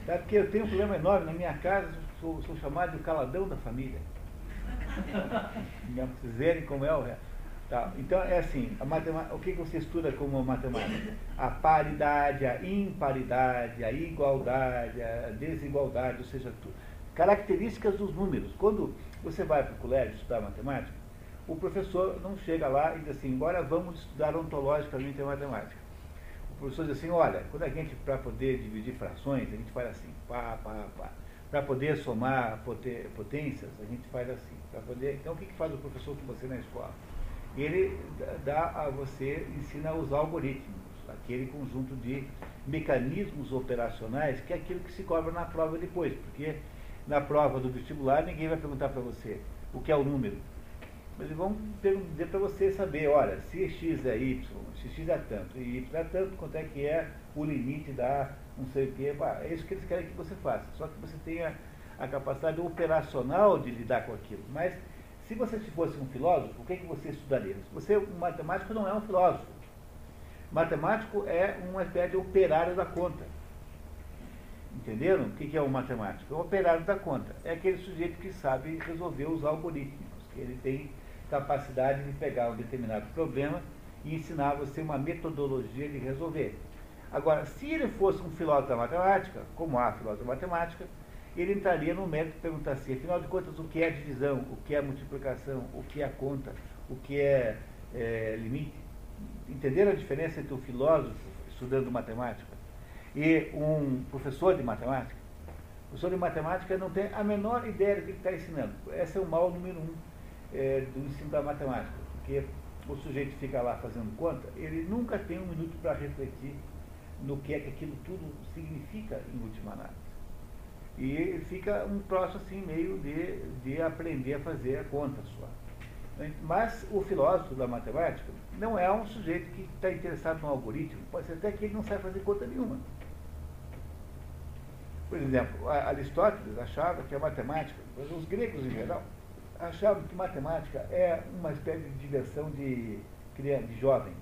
É porque eu tenho um problema enorme na minha casa, sou, sou chamado de caladão da família. Vocês verem como é o resto. Tá. Então é assim, o que você estuda como matemática? A paridade, a imparidade, a igualdade, a desigualdade, ou seja, tu, características dos números. Quando você vai para o colégio estudar matemática, o professor não chega lá e diz assim, agora vamos estudar ontologicamente a matemática. O professor diz assim, olha, quando a gente, para poder dividir frações, a gente faz assim, pá, pá, pá. Para poder somar potências, a gente faz assim. Para poder, então o que, que faz o professor com você na escola? Ele dá a você, ensina a usar algoritmos, aquele conjunto de mecanismos operacionais que é aquilo que se cobra na prova depois, porque na prova do vestibular ninguém vai perguntar para você o que é o número. Mas eles vão dizer para você saber, olha, se x é y, se x é tanto, e y é tanto, quanto é que é o limite da não sei o quê. É isso que eles querem que você faça. Só que você tenha a capacidade operacional de lidar com aquilo. Mas se você fosse um filósofo, o que, é que você estudaria? Você, um matemático não é um filósofo. Matemático é uma espécie de operário da conta. Entenderam? O que é um matemático? É um operário da conta. É aquele sujeito que sabe resolver os algoritmos, que ele tem capacidade de pegar um determinado problema e ensinar você uma metodologia de resolver. Agora, se ele fosse um filósofo da matemática, como há filósofo da matemática, ele entraria no mérito de perguntar assim, afinal de contas, o que é divisão, o que é multiplicação, o que é conta, o que é, é limite. Entenderam a diferença entre um filósofo estudando matemática e um professor de matemática? O professor de matemática não tem a menor ideia do que está ensinando. Esse é o mal número um é, do ensino da matemática, porque o sujeito fica lá fazendo conta, ele nunca tem um minuto para refletir no que é que aquilo tudo significa em última análise. E fica um troço assim meio de, de aprender a fazer a conta só. Mas o filósofo da matemática não é um sujeito que está interessado no algoritmo, pode ser até que ele não sabe fazer conta nenhuma. Por exemplo, Aristóteles achava que a matemática, os gregos em geral, achavam que matemática é uma espécie de diversão de, de jovem.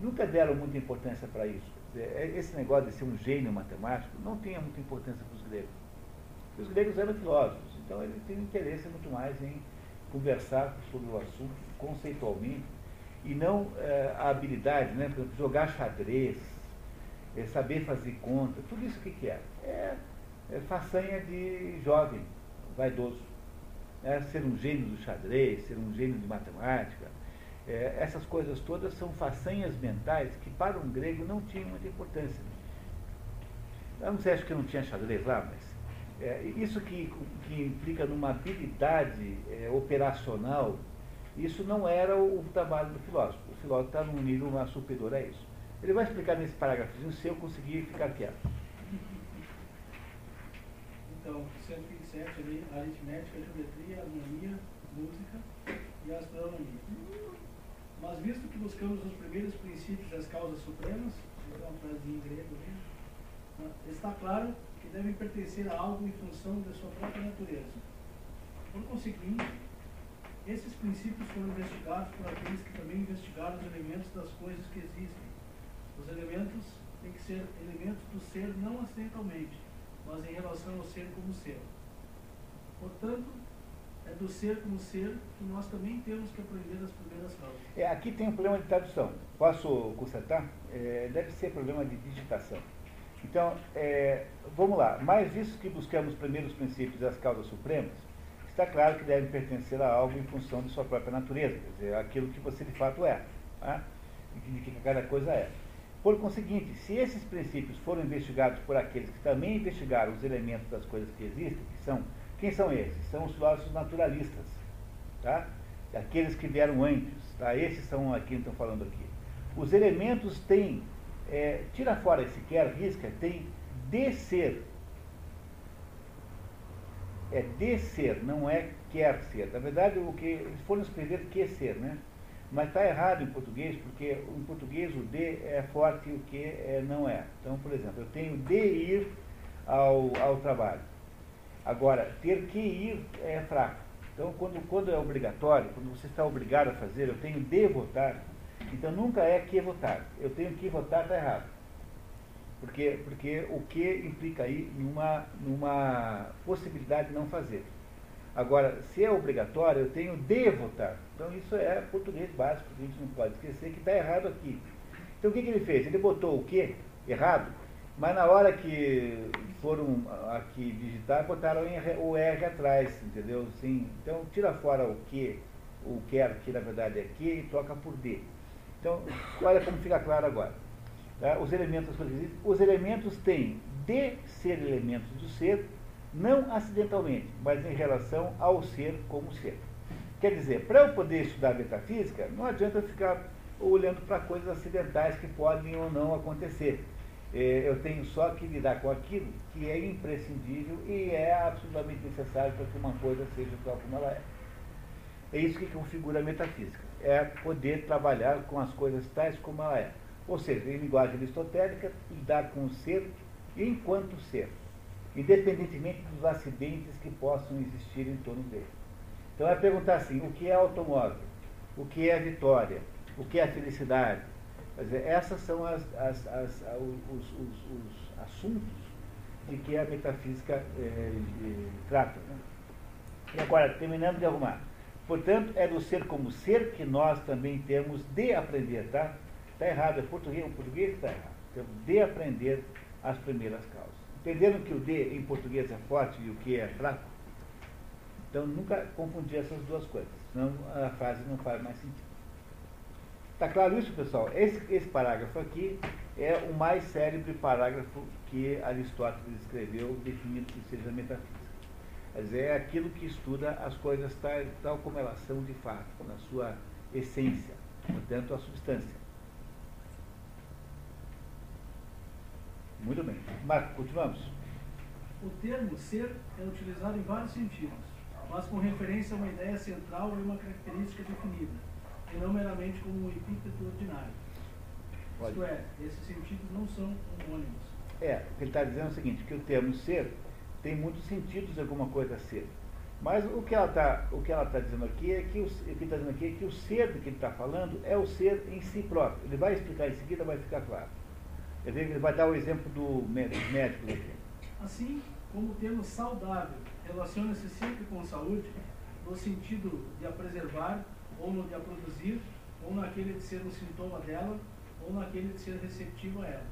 Nunca deram muita importância para isso. Esse negócio de ser um gênio matemático não tinha muita importância para os. Os gregos eram filósofos, então eles têm interesse muito mais em conversar sobre o assunto conceitualmente e não é, a habilidade, né? Por exemplo, jogar xadrez, é, saber fazer conta, tudo isso o que, que é? é? é? façanha de jovem, vaidoso. É, ser um gênio do xadrez, ser um gênio de matemática. É, essas coisas todas são façanhas mentais que para um grego não tinham muita importância. Eu não sei, acho que não tinha xadrez lá, mas é, isso que, que, implica numa habilidade é, operacional, isso não era o, o, trabalho do filósofo. O filósofo está num nível mais superior a isso. Ele vai explicar nesse parágrafo se eu conseguir ficar quieto. Então, 127 ali, aritmética, geometria, harmonia, música e astronomia. Mas visto que buscamos os primeiros princípios das causas supremas, então uma frase em grego né, está claro devem pertencer a algo em função da sua própria natureza. Por conseguinte, esses princípios foram investigados por aqueles que também investigaram os elementos das coisas que existem. Os elementos têm que ser elementos do ser não acidentalmente, mas em relação ao ser como ser. Portanto, é do ser como ser que nós também temos que aprender as primeiras causas. É, aqui tem um problema de tradução. Posso consertar? É, deve ser problema de digitação. Então, é, vamos lá. Mais visto que buscamos primeiros princípios das causas supremas, está claro que devem pertencer a algo em função de sua própria natureza, quer dizer, aquilo que você de fato é, tá? de que cada coisa é. Por conseguinte, se esses princípios foram investigados por aqueles que também investigaram os elementos das coisas que existem, que são, quem são esses? São os filósofos naturalistas. tá? Aqueles que vieram antes, tá? Esses são aqui que estão falando aqui. Os elementos têm, é, tira fora esse quer, risca, tem de ser. É de ser, não é quer ser. Na verdade, o que eles foram escrever que ser, né? Mas está errado em português, porque em português o de é forte e o que é, não é. Então, por exemplo, eu tenho de ir ao, ao trabalho. Agora, ter que ir é fraco. Então, quando, quando é obrigatório, quando você está obrigado a fazer, eu tenho de votar, então nunca é que votar. Eu tenho que votar, está errado. Porque, porque o que implica aí numa, numa possibilidade de não fazer. Agora, se é obrigatório, eu tenho de votar. Então isso é português básico, a gente não pode esquecer que está errado aqui. Então o que, que ele fez? Ele botou o que errado, mas na hora que foram aqui digitar, botaram o R atrás, entendeu? Sim. Então tira fora o que, o quer, que na verdade é que, e troca por D. Então, olha como fica claro agora. Tá? Os elementos, os elementos têm de ser elementos do ser não acidentalmente, mas em relação ao ser como ser. Quer dizer, para eu poder estudar metafísica, não adianta eu ficar olhando para coisas acidentais que podem ou não acontecer. É, eu tenho só que lidar com aquilo que é imprescindível e é absolutamente necessário para que uma coisa seja tal como ela é. É isso que configura a metafísica. É poder trabalhar com as coisas tais como ela é. Ou seja, em linguagem aristotélica, lidar com o ser enquanto ser independentemente dos acidentes que possam existir em torno dele. Então é perguntar assim, o que é automóvel? O que é vitória? O que é felicidade? Quer dizer, essas são as, as, as, os, os, os, assuntos de que a metafísica é, trata. Né? E agora, terminando de arrumar. Portanto, é do ser como ser que nós também temos de aprender, tá? Está errado, é português, o português está errado. Temos de aprender as primeiras causas. Entendendo que o D em português é forte e o que é fraco? Então nunca confundir essas duas coisas, senão a frase não faz mais sentido. Está claro isso, pessoal? Esse, esse parágrafo aqui é o mais célebre parágrafo que Aristóteles escreveu definindo que seja metafísica. Quer dizer, é aquilo que estuda as coisas tal, tal como elas são de fato, na sua essência, portanto, a substância. Muito bem. Marco, continuamos. O termo ser é utilizado em vários sentidos, mas com referência a uma ideia central e uma característica definida, e não meramente como um epíteto ordinário. Isto é, esses sentidos não são homônimos. É, o que ele está dizendo é o seguinte, que o termo ser tem muitos sentidos de alguma coisa ser. Mas o que ela está tá dizendo aqui é que o, o que está dizendo aqui é que o ser de que ele está falando é o ser em si próprio. Ele vai explicar em seguida, vai ficar claro. Ele vai dar o exemplo do médico aqui. Assim como o termo saudável relaciona-se sempre com saúde, no sentido de a preservar, ou no de a produzir, ou naquele de ser um sintoma dela, ou naquele de ser receptivo a ela.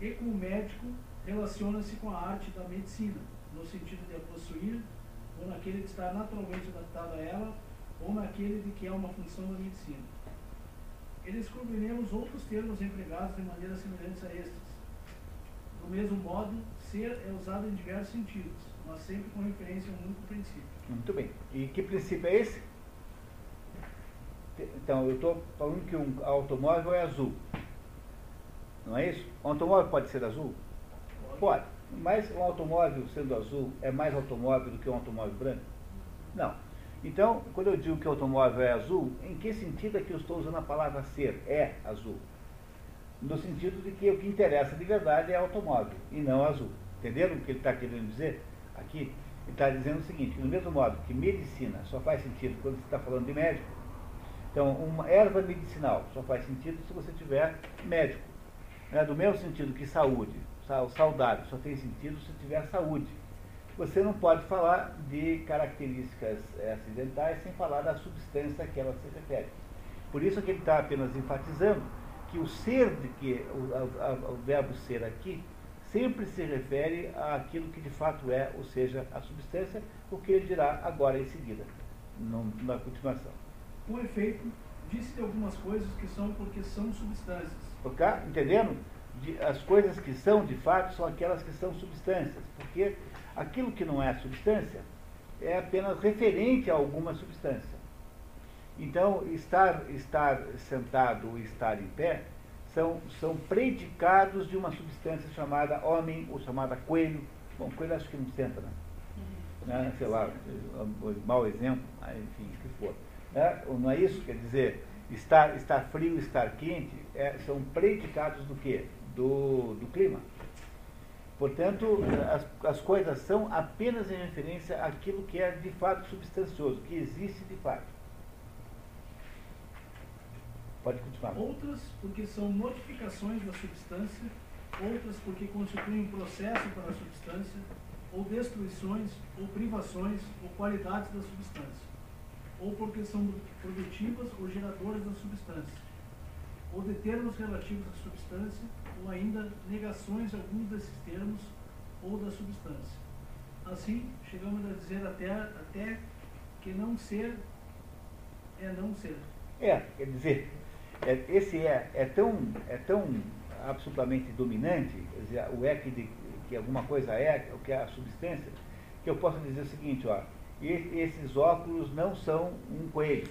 E com o médico relaciona-se com a arte da medicina, no sentido de a possuir, ou naquele de estar naturalmente adaptado a ela, ou naquele de que é uma função da medicina e descobriremos outros termos empregados de maneira semelhante a estes. Do mesmo modo, ser é usado em diversos sentidos, mas sempre com referência a um único princípio. Muito bem. E que princípio é esse? Então, eu estou falando que um automóvel é azul. Não é isso? Um automóvel pode ser azul? Pode. Mas um automóvel sendo azul é mais automóvel do que um automóvel branco? Não. Então, quando eu digo que o automóvel é azul, em que sentido é que eu estou usando a palavra ser? É azul. No sentido de que o que interessa de verdade é automóvel e não azul. Entenderam o que ele está querendo dizer aqui? Ele está dizendo o seguinte, do mesmo modo que medicina só faz sentido quando você está falando de médico, então uma erva medicinal só faz sentido se você tiver médico. Né? Do mesmo sentido que saúde, saudável só tem sentido se tiver saúde você não pode falar de características eh, acidentais sem falar da substância a que ela se refere. Por isso que ele está apenas enfatizando que o ser de que o, o verbo ser aqui sempre se refere àquilo que de fato é, ou seja, a substância, o que ele dirá agora em seguida, na continuação. Com efeito, disse de algumas coisas que são porque são substâncias. Porque, entendendo? De, as coisas que são de fato são aquelas que são substâncias, porque Aquilo que não é substância é apenas referente a alguma substância. Então, estar, estar sentado ou estar em pé são, são predicados de uma substância chamada homem ou chamada coelho. Bom, coelho acho que não senta, né? né? Sei lá, mau exemplo, enfim, o que for. Né? Não é isso? Quer dizer, estar, estar frio, estar quente, é, são predicados do quê? Do, do clima. Portanto, as, as coisas são apenas em referência àquilo que é de fato substancioso, que existe de fato. Pode continuar. Outras porque são modificações da substância, outras porque constituem processo para a substância, ou destruições, ou privações, ou qualidades da substância, ou porque são produtivas ou geradoras da substância, ou de termos relativos à substância, ou ainda negações de alguns desses termos ou da substância. Assim, chegamos a dizer até, até que não ser é não ser. É, quer dizer, é, esse é, é, tão, é tão absolutamente dominante, quer dizer, o é que, de, que alguma coisa é, o que é a substância, que eu posso dizer o seguinte, ó, esses óculos não são um coelho.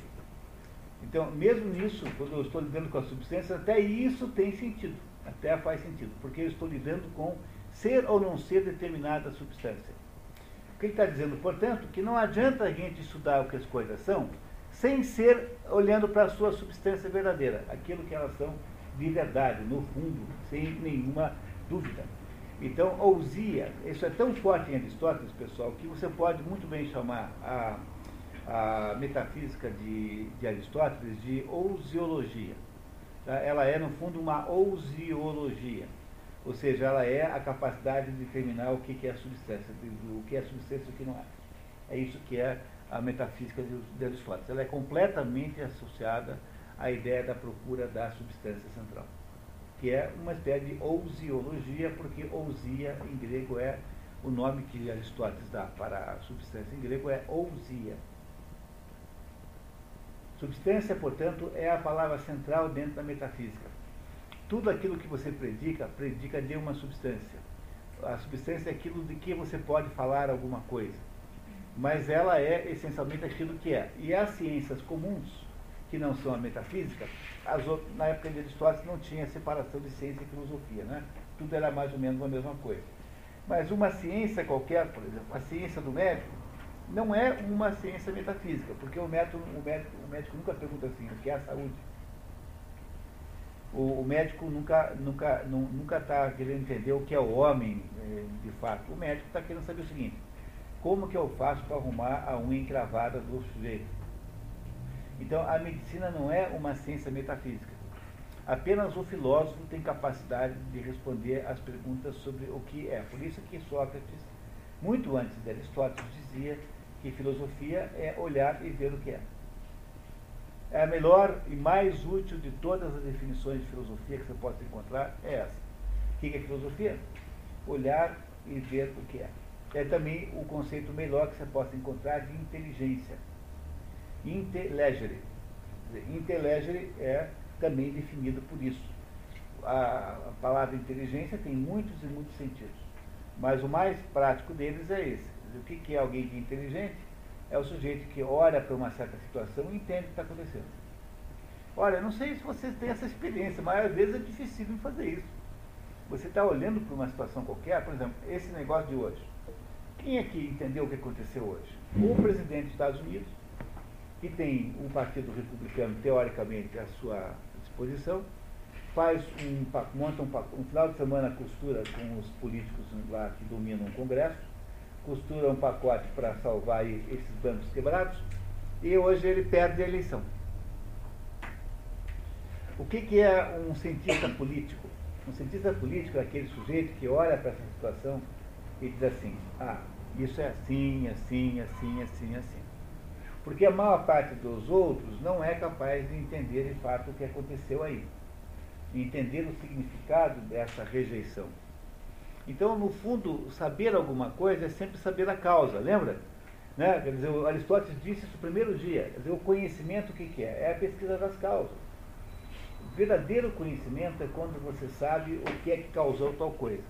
Então, mesmo nisso, quando eu estou lidando com a substância, até isso tem sentido. Até faz sentido, porque eu estou lidando com ser ou não ser determinada substância. O que ele está dizendo, portanto, que não adianta a gente estudar o que as coisas são sem ser olhando para a sua substância verdadeira, aquilo que elas são de verdade, no fundo, sem nenhuma dúvida. Então, ousia, isso é tão forte em Aristóteles, pessoal, que você pode muito bem chamar a, a metafísica de, de Aristóteles de ousiologia. Tá? Ela é, no fundo, uma ousiologia. Ou seja, ela é a capacidade de determinar o que é substância, o que é substância e o que não é. É isso que é a metafísica de Aristóteles. Ela é completamente associada à ideia da procura da substância central, que é uma espécie de ousiologia, porque ousia em grego é o nome que Aristóteles dá para a substância em grego é ousia. Substância, portanto, é a palavra central dentro da metafísica. Tudo aquilo que você predica, predica de uma substância. A substância é aquilo de que você pode falar alguma coisa. Mas ela é essencialmente aquilo que é. E as ciências comuns, que não são a metafísica, as, na época de Aristóteles não tinha separação de ciência e filosofia, né? Tudo era mais ou menos a mesma coisa. Mas uma ciência qualquer, por exemplo, a ciência do médico, não é uma ciência metafísica, porque o, médico, o, médico, o médico nunca pergunta assim, o que é a saúde? O, o médico nunca nunca nunca está querendo entender o que é o homem eh, de fato. O médico está querendo saber o seguinte, como que eu faço para arrumar a unha encravada do sujeito? Então a medicina não é uma ciência metafísica. Apenas o filósofo tem capacidade de responder às perguntas sobre o que é. Por isso que Sócrates, muito antes de Aristóteles, dizia que filosofia é olhar e ver o que é. É a melhor e mais útil de todas as definições de filosofia que você possa encontrar, é essa. O que é filosofia? Olhar e ver o que é. É também o conceito melhor que você possa encontrar de inteligência. Intellegere. Intellegere é também definido por isso. A, a palavra inteligência tem muitos e muitos sentidos. Mas o mais prático deles é esse o que, que é alguém de inteligente? É o sujeito que olha para uma certa situação e entende o que está acontecendo. Olha, não sei se vocês têm essa experiência, mas às vezes é difícil fazer isso. Você está olhando para uma situação qualquer, por exemplo, esse negócio de hoje. Quem é que entendeu o que aconteceu hoje? O presidente dos Estados Unidos, que tem um partido republicano teoricamente à sua disposição, faz um, monta um, um final de semana costura com os políticos lá que dominam o Congresso, costura um pacote para salvar esses bancos quebrados e hoje ele perde a eleição. O que, que é um cientista político? Um cientista político é aquele sujeito que olha para essa situação e diz assim, ah, isso é assim, assim, assim, assim, assim. Porque a maior parte dos outros não é capaz de entender de fato o que aconteceu aí. entender o significado dessa rejeição. Então, no fundo, saber alguma coisa é sempre saber a causa, lembra? Né? Quer dizer, Aristóteles disse isso no primeiro dia. Quer dizer, o conhecimento o que, que é? É a pesquisa das causas. O verdadeiro conhecimento é quando você sabe o que é que causou tal coisa.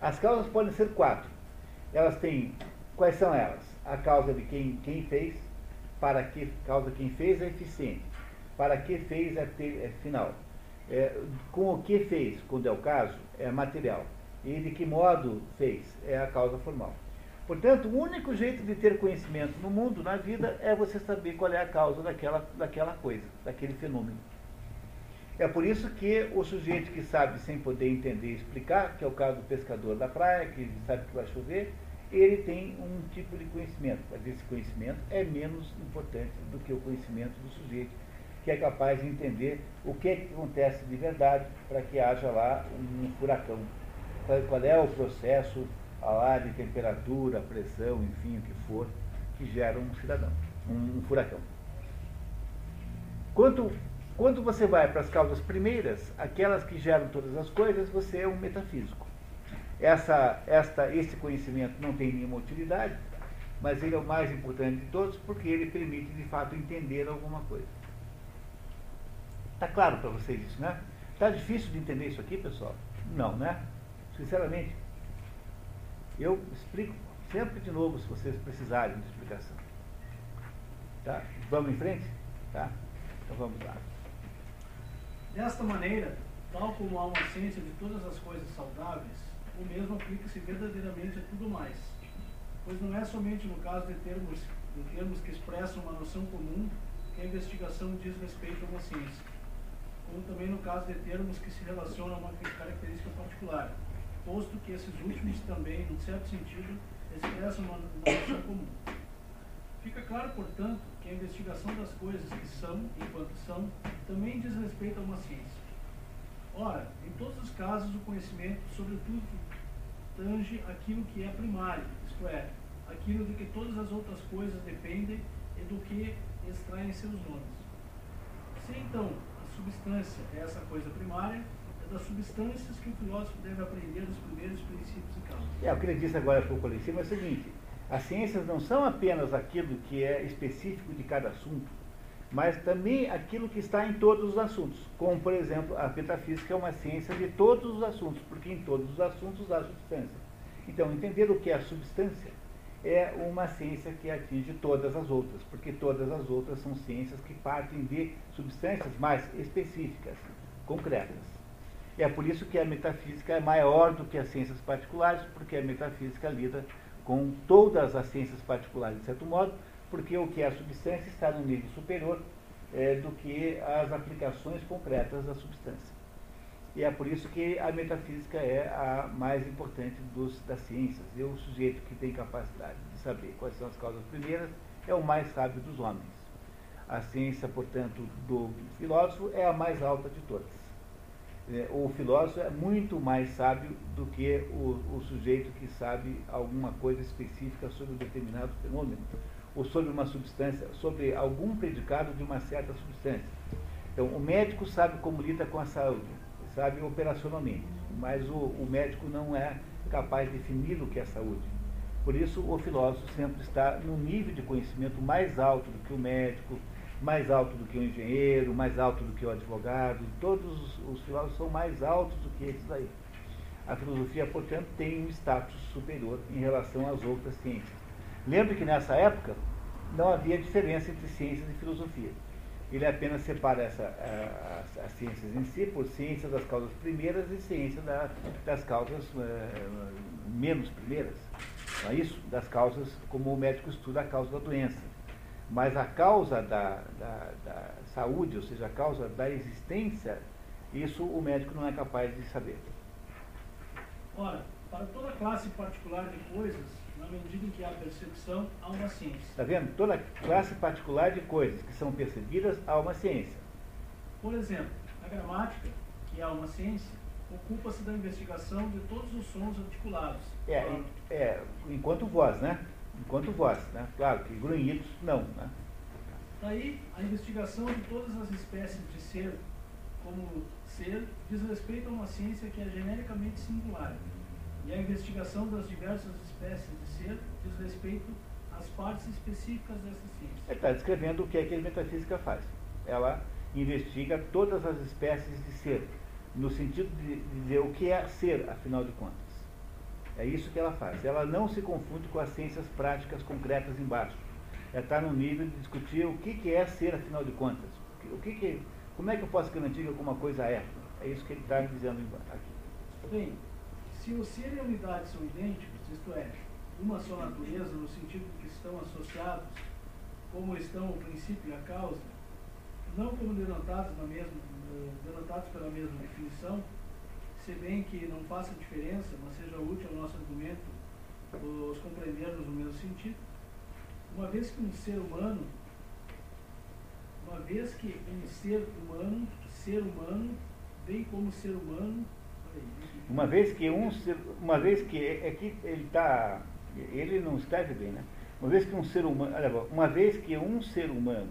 As causas podem ser quatro. Elas têm Quais são elas? A causa de quem, quem fez, para que causa quem fez é eficiente, para que fez é, ter, é final. É, com o que fez, quando é o caso, é material. E de que modo fez, é a causa formal. Portanto, o único jeito de ter conhecimento no mundo, na vida, é você saber qual é a causa daquela, daquela coisa, daquele fenômeno. É por isso que o sujeito que sabe sem poder entender e explicar, que é o caso do pescador da praia, que sabe que vai chover, ele tem um tipo de conhecimento, mas esse conhecimento é menos importante do que o conhecimento do sujeito, que é capaz de entender o que, é que acontece de verdade para que haja lá um furacão. Qual é o processo de temperatura, pressão, enfim, o que for, que gera um cidadão, um, um furacão. Quanto quando você vai para as causas primeiras, aquelas que geram todas as coisas, você é um metafísico. Essa, esta, esse conhecimento não tem nenhuma utilidade, mas ele é o mais importante de todos porque ele permite de fato entender alguma coisa. Está claro para vocês isso, né? Está difícil de entender isso aqui, pessoal? Não, né? Sinceramente. Eu explico sempre de novo se vocês precisarem de explicação. Tá? Vamos em frente? Tá? Então vamos lá. Desta maneira, tal como há uma ciência de todas as coisas saudáveis, o mesmo aplica-se verdadeiramente a tudo mais. Pois não é somente no caso de termos, de termos que expressam uma noção comum que a investigação diz respeito a uma ciência, como também no caso de termos que se relacionam a uma característica particular, posto que esses últimos também, num certo sentido, expressam uma, noção comum. Fica claro, portanto, que a investigação das coisas que são, enquanto são, também diz respeito a uma ciência. Ora, em todos os casos, o conhecimento, sobretudo, tange aquilo que é primário, isto é, aquilo de que todas as outras coisas dependem e do que extraem seus nomes. Se então a substância é essa coisa primária, das substâncias que o filósofo deve aprender os primeiros princípios e causas. É, o que ele disse agora pouco ali em cima é o seguinte, as ciências não são apenas aquilo que é específico de cada assunto, mas também aquilo que está em todos os assuntos. Como, por exemplo, a metafísica é uma ciência de todos os assuntos, porque em todos os assuntos há substância. Então, entender o que é substância é uma ciência que atinge todas as outras, porque todas as outras são ciências que partem de substâncias mais específicas, concretas. E é por isso que a metafísica é maior do que as ciências particulares, porque a metafísica lida com todas as ciências particulares, de certo modo, porque o que é a substância está no nível superior é, do que as aplicações concretas da substância. E é por isso que a metafísica é a mais importante dos, das ciências. E o sujeito que tem capacidade de saber quais são as causas primeiras é o mais sábio dos homens. A ciência, portanto, do filósofo é a mais alta de todas. É, o filósofo é muito mais sábio do que o, o, sujeito que sabe alguma coisa específica sobre um determinado fenômeno, ou sobre uma substância, sobre algum predicado de uma certa substância. Então, o médico sabe como lida com a saúde, sabe operacionalmente, mas o, o médico não é capaz de definir o que é saúde. Por isso, o filósofo sempre está num nível de conhecimento mais alto do que o médico, mais alto do que o engenheiro, mais alto do que o advogado, todos os filósofos são mais altos do que esses aí. A filosofia, portanto, tem um status superior em relação às outras ciências. Lembre que nessa época não havia diferença entre ciências e filosofia. Ele apenas separa essa, as, as, ciências em si por ciência das causas primeiras e ciência da, das causas uh, menos primeiras. Não é isso? Das causas, como o médico estuda a causa da doença mas a causa da, da, da, saúde, ou seja, a causa da existência, isso o médico não é capaz de saber. Ora, para toda classe particular de coisas, na medida em que há percepção, há uma ciência. Está vendo? Toda classe particular de coisas que são percebidas, há uma ciência. Por exemplo, a gramática, que é uma ciência, ocupa-se da investigação de todos os sons articulados. É, é enquanto voz, né? Enquanto voz, né? Claro que grunhidos não, né? Daí, a investigação de todas as espécies de ser como ser diz respeito a uma ciência que é genericamente singular. E a investigação das diversas espécies de ser diz respeito às partes específicas dessa ciência. Ele está descrevendo o que é que a metafísica faz. Ela investiga todas as espécies de ser, no sentido de dizer o que é ser, afinal de contas. É isso que ela faz. Ela não se confunde com as ciências práticas concretas embaixo. Ela está no nível de discutir o que, que é ser, afinal de contas. O que, que como é que eu posso garantir que alguma coisa é? É isso que ele está dizendo aqui. Bem, se o ser e a unidade são idênticos, isto é, uma só natureza, no sentido de que estão associados, como estão o princípio e a causa, não como denotados, na mesma, eh, denotados pela mesma definição, se bem que não faça diferença, mas seja útil ao nosso argumento os compreendermos no mesmo sentido, uma vez que um ser humano uma vez que um ser humano, ser humano, bem como ser humano. Uma vez que um ser, uma vez que é, é que ele está, ele não escreve bem, né? Uma vez que um ser humano, olha, uma vez que um ser humano,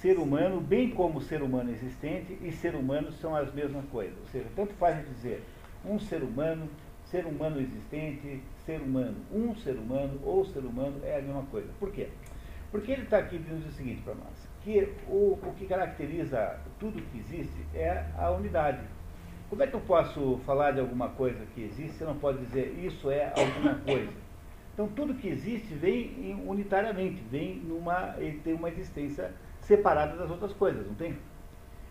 ser humano, bem como ser humano existente e ser humano são as mesmas coisas. Ou seja, tanto faz dizer um ser humano, ser humano existente, ser humano, um ser humano ou ser humano é a mesma coisa. Por quê? Porque ele está aqui dizendo o seguinte para nós que o, o que caracteriza tudo que existe é a unidade. Como é que eu posso falar de alguma coisa que existe, você não pode dizer isso é alguma coisa? Então tudo que existe vem unitariamente, vem numa, ele tem uma existência separada das outras coisas, não tem?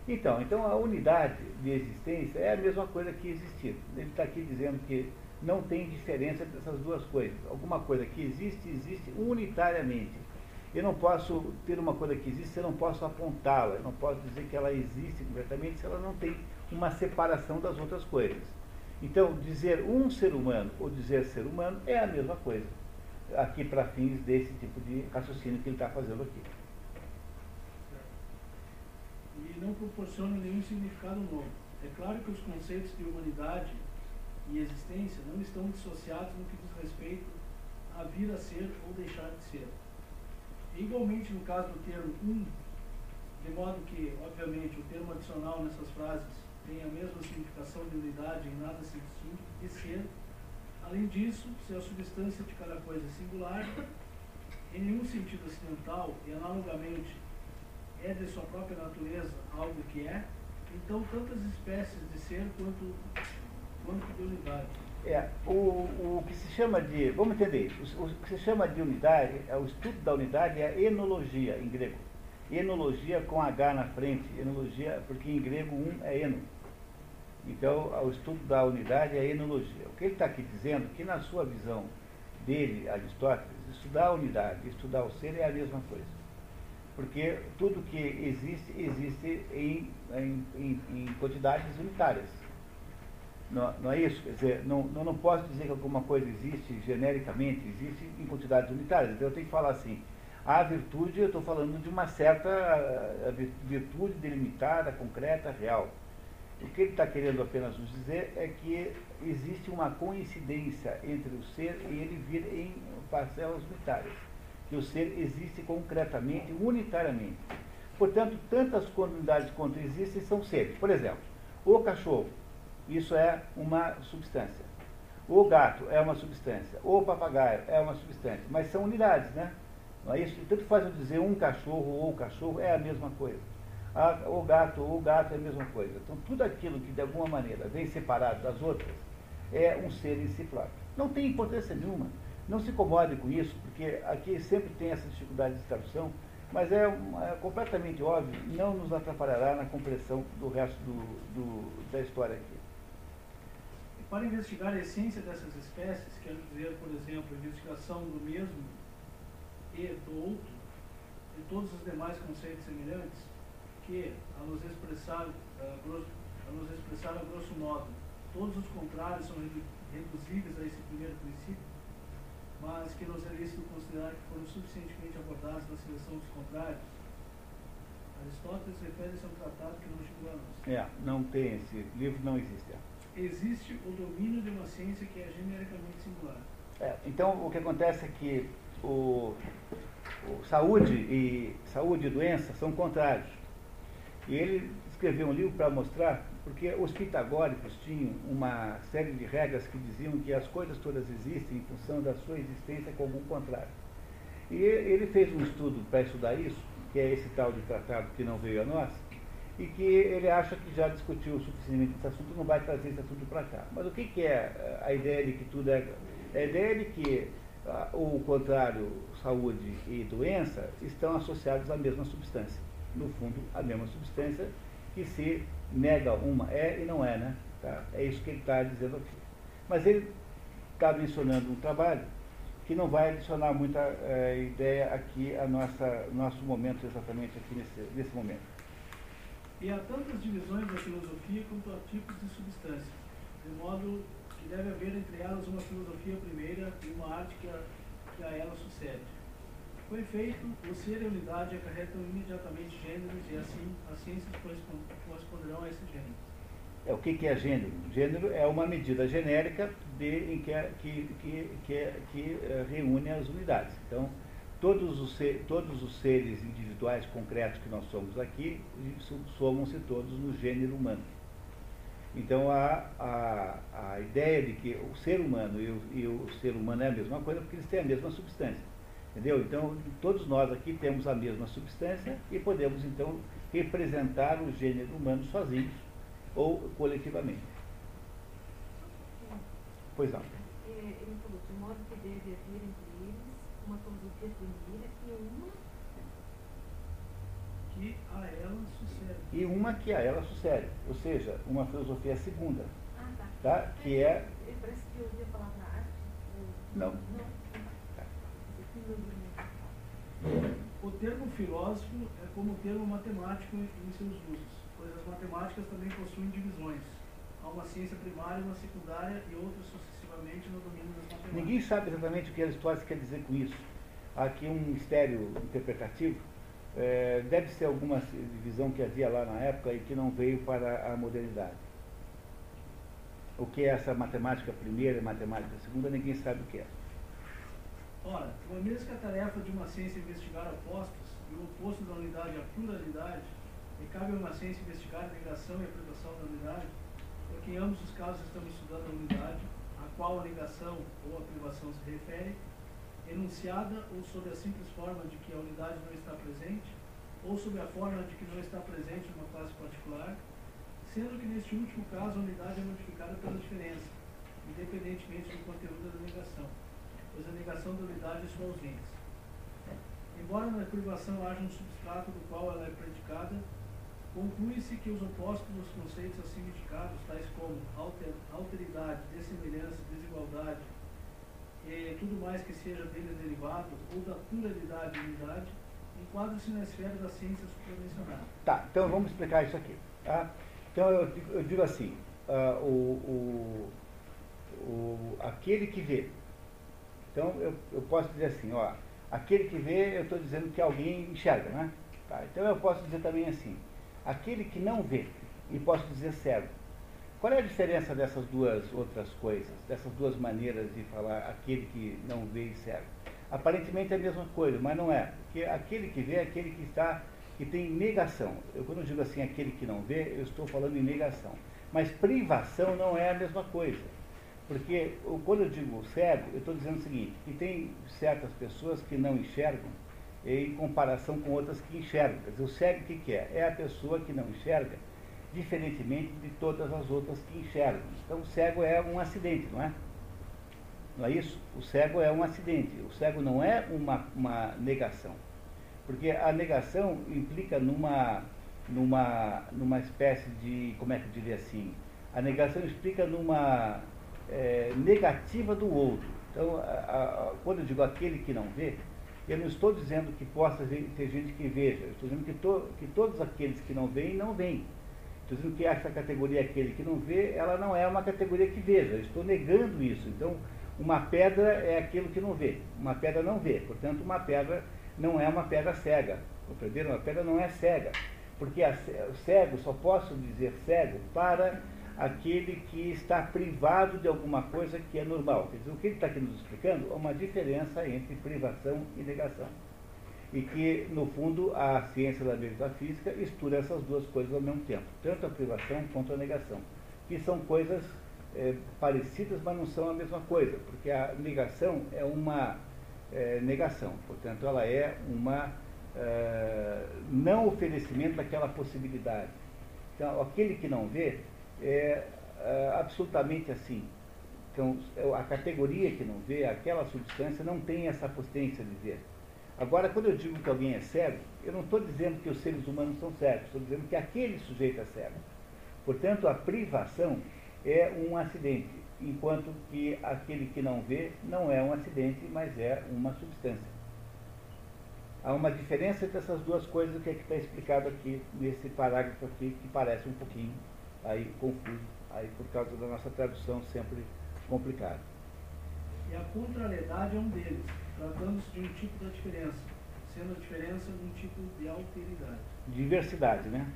Então, então a unidade de existência é a mesma coisa que existir. Ele está aqui dizendo que não tem diferença dessas duas coisas. Alguma coisa que existe, existe unitariamente. Eu não posso ter uma coisa que existe, eu não posso apontá-la, eu não posso dizer que ela existe completamente se ela não tem uma separação das outras coisas. Então, dizer um ser humano ou dizer ser humano é a mesma coisa, aqui para fins desse tipo de raciocínio que ele está fazendo aqui. E não proporciona nenhum significado novo. É claro que os conceitos de humanidade e existência não estão dissociados no que diz respeito a vir a ser ou deixar de ser. Igualmente no caso do termo um, de modo que, obviamente, o termo adicional nessas frases tem a mesma significação de unidade em nada se distingue de ser. Além disso, se a substância de cada coisa é singular, em nenhum sentido acidental e analogamente é de sua própria natureza algo que é, então tantas espécies de ser quanto, quanto de unidade. É, o, o que se chama de, vamos entender o, o que se chama de unidade, é o estudo da unidade é a enologia em grego. Enologia com H na frente, enologia, porque em grego um é eno. Então, o estudo da unidade é enologia. O que ele está aqui dizendo que na sua visão dele, Aristóteles, estudar a unidade, estudar o ser é a mesma coisa. Porque tudo que existe, existe em, em, em, quantidades unitárias. Não, não, é isso? Quer dizer, não, não posso dizer que alguma coisa existe genericamente, existe em quantidades unitárias. Então eu tenho que falar assim, a virtude, eu estou falando de uma certa virtude delimitada, concreta, real. O que ele está querendo apenas nos dizer é que existe uma coincidência entre o ser e ele vir em parcelas unitárias. Que o ser existe concretamente, unitariamente. Portanto, tantas unidades quanto existem são seres. Por exemplo, o cachorro isso é uma substância. O gato é uma substância. O papagaio é uma substância. Mas são unidades, né? Não é isso? Tanto faz eu dizer um cachorro ou cachorro é a mesma coisa. o gato ou o gato é a mesma coisa. Então, tudo aquilo que de alguma maneira vem separado das outras é um ser em si próprio. Não tem importância nenhuma. Não se incomode com isso, porque aqui sempre tem essa dificuldade de tradução, mas é, é completamente óbvio, não nos atrapalhará na compreensão do resto do, do, da história aqui. Para investigar a essência dessas espécies, quero dizer, por exemplo, a investigação do mesmo e do outro, e todos os demais conceitos semelhantes, que, a nos expressar, a, grosso, a nos expressar a grosso modo, todos os contrários são reduzíveis a esse primeiro princípio, mas que nos é lícito considerar que foram suficientemente abordados na seleção dos contrários, Aristóteles refere-se a um tratado que não chegou a nós. É, não tem esse livro, não existe. É existe o domínio de uma ciência que é genericamente singular. É, então, o que acontece é que o, o saúde, e, saúde e doença são contrários. E ele escreveu um livro para mostrar, porque os pitagóricos tinham uma série de regras que diziam que as coisas todas existem em função da sua existência com algum contrário. E ele fez um estudo para estudar isso, que é esse tal de tratado que não veio a nós, e que ele acha que já discutiu suficientemente esse assunto, não vai trazer esse assunto para cá. Mas o que, que, é a ideia de que tudo é. É a ideia de que ah, o contrário, saúde e doença, estão associados à mesma substância. No fundo, a mesma substância que se nega uma é e não é, né? Tá? É isso que ele está dizendo aqui. Mas ele está mencionando um trabalho que não vai adicionar muita é, ideia aqui a nossa nosso momento exatamente aqui nesse, nesse momento. E há tantas divisões da filosofia quanto há tipos de substâncias, de modo que deve haver entre elas uma filosofia primeira e uma arte que a, que a ela sucede. Com efeito, o ser e a unidade acarretam imediatamente gêneros e assim as ciências corresponderão a esse gênero. É, o que, que é gênero? Gênero é uma medida genérica de, em que, que, que, que, que uh, reúne as unidades. Então, todos os, ser, todos os seres individuais concretos que nós somos aqui, somam-se todos no gênero humano. Então a, a, a ideia de que o ser humano e o, e o ser humano é a mesma coisa porque eles têm a mesma substância. Entendeu? Então todos nós aqui temos a mesma substância e podemos então representar o gênero humano sozinhos ou coletivamente. Pois não. É, ele falou, de modo que deve haver entre eles uma filosofia primeira e uma que a ela sucede. E uma que a ela sucede, ou seja, uma filosofia segunda. Ah, tá. tá? Que é. Parece que eu ouvi a palavra arte. Não. Não. O termo filósofo é como o termo matemático em seus usos, pois as matemáticas também possuem divisões. Há uma ciência primária, uma secundária e outras sucessivamente no domínio das matemáticas. Ninguém sabe exatamente o que Aristóteles quer dizer com isso. Há aqui um mistério interpretativo é, deve ser alguma divisão que havia lá na época e que não veio para a modernidade. O que é essa matemática primeira e matemática segunda, ninguém sabe o que é. Ora, uma vez que a tarefa de uma ciência investigar opostos e o oposto da unidade é a pluralidade, e cabe a uma ciência investigar a negação e a privação da unidade, porque em ambos os casos estamos estudando a unidade, a qual a negação ou a privação se refere, enunciada ou sob a simples forma de que a unidade não está presente, ou sob a forma de que não está presente uma classe particular, sendo que neste último caso a unidade é modificada pela diferença, independentemente do conteúdo da negação, pois a negação da unidade é sua ausência. Embora na privação haja um substrato do qual ela é predicada, conclui-se que os opostos dos conceitos assim indicados, tais como alter, alteridade, dessemelhança, desigualdade, e tudo mais que seja deles derivado, ou da pluralidade e unidade, enquadra-se na esfera da ciência supramencionada. Tá, então vamos explicar isso aqui. Tá? Então eu, eu digo assim, uh, o, o, o, aquele que vê. Então eu, eu posso dizer assim, ó, aquele que vê, eu estou dizendo que alguém enxerga, né? Tá, então eu posso dizer também assim, aquele que não vê, e posso dizer cego. Qual é a diferença dessas duas outras coisas, dessas duas maneiras de falar aquele que não vê e cego? Aparentemente é a mesma coisa, mas não é. Porque aquele que vê é aquele que está, que tem negação. Eu quando digo assim, aquele que não vê, eu estou falando em negação. Mas privação não é a mesma coisa. Porque quando eu digo cego, eu estou dizendo o seguinte, que tem certas pessoas que não enxergam em comparação com outras que enxergam. Quer dizer, o cego o que, que é? É a pessoa que não enxerga diferentemente de todas as outras que enxergam. Então, o cego é um acidente, não é? Não é isso? O cego é um acidente. O cego não é uma, uma negação. Porque a negação implica numa, numa, numa espécie de, como é que eu diria assim? A negação explica numa é, negativa do outro. Então, a, a, quando eu digo aquele que não vê, eu não estou dizendo que possa ter gente que veja, eu estou dizendo que, to, que todos aqueles que não veem, não veem. Estou dizendo que essa categoria, aquele que não vê, ela não é uma categoria que veja. Eu estou negando isso. Então, uma pedra é aquilo que não vê. Uma pedra não vê. Portanto, uma pedra não é uma pedra cega. Compreenderam? Uma pedra não é cega. Porque a, cego, só posso dizer cego para aquele que está privado de alguma coisa que é normal. Dizer, o que ele está aqui nos explicando é uma diferença entre privação e negação e que, no fundo, a ciência da metafísica estuda essas duas coisas ao mesmo tempo, tanto a privação quanto a negação, que são coisas é, parecidas, mas não são a mesma coisa, porque a negação é uma é, negação, portanto, ela é uma é, não oferecimento daquela possibilidade. Então, aquele que não vê é, é absolutamente assim. Então, a categoria que não vê, aquela substância, não tem essa potência de ver. Agora, quando eu digo que alguém é cego, eu não estou dizendo que os seres humanos são cegos, estou dizendo que aquele sujeito é cego. Portanto, a privação é um acidente, enquanto que aquele que não vê não é um acidente, mas é uma substância. Há uma diferença entre essas duas coisas que é que está explicado aqui nesse parágrafo aqui, que parece um pouquinho aí confuso, aí por causa da nossa tradução sempre complicada. E a contrariedade é um deles tratando-se de um tipo da diferença, sendo a diferença um tipo de alteridade. Diversidade, né?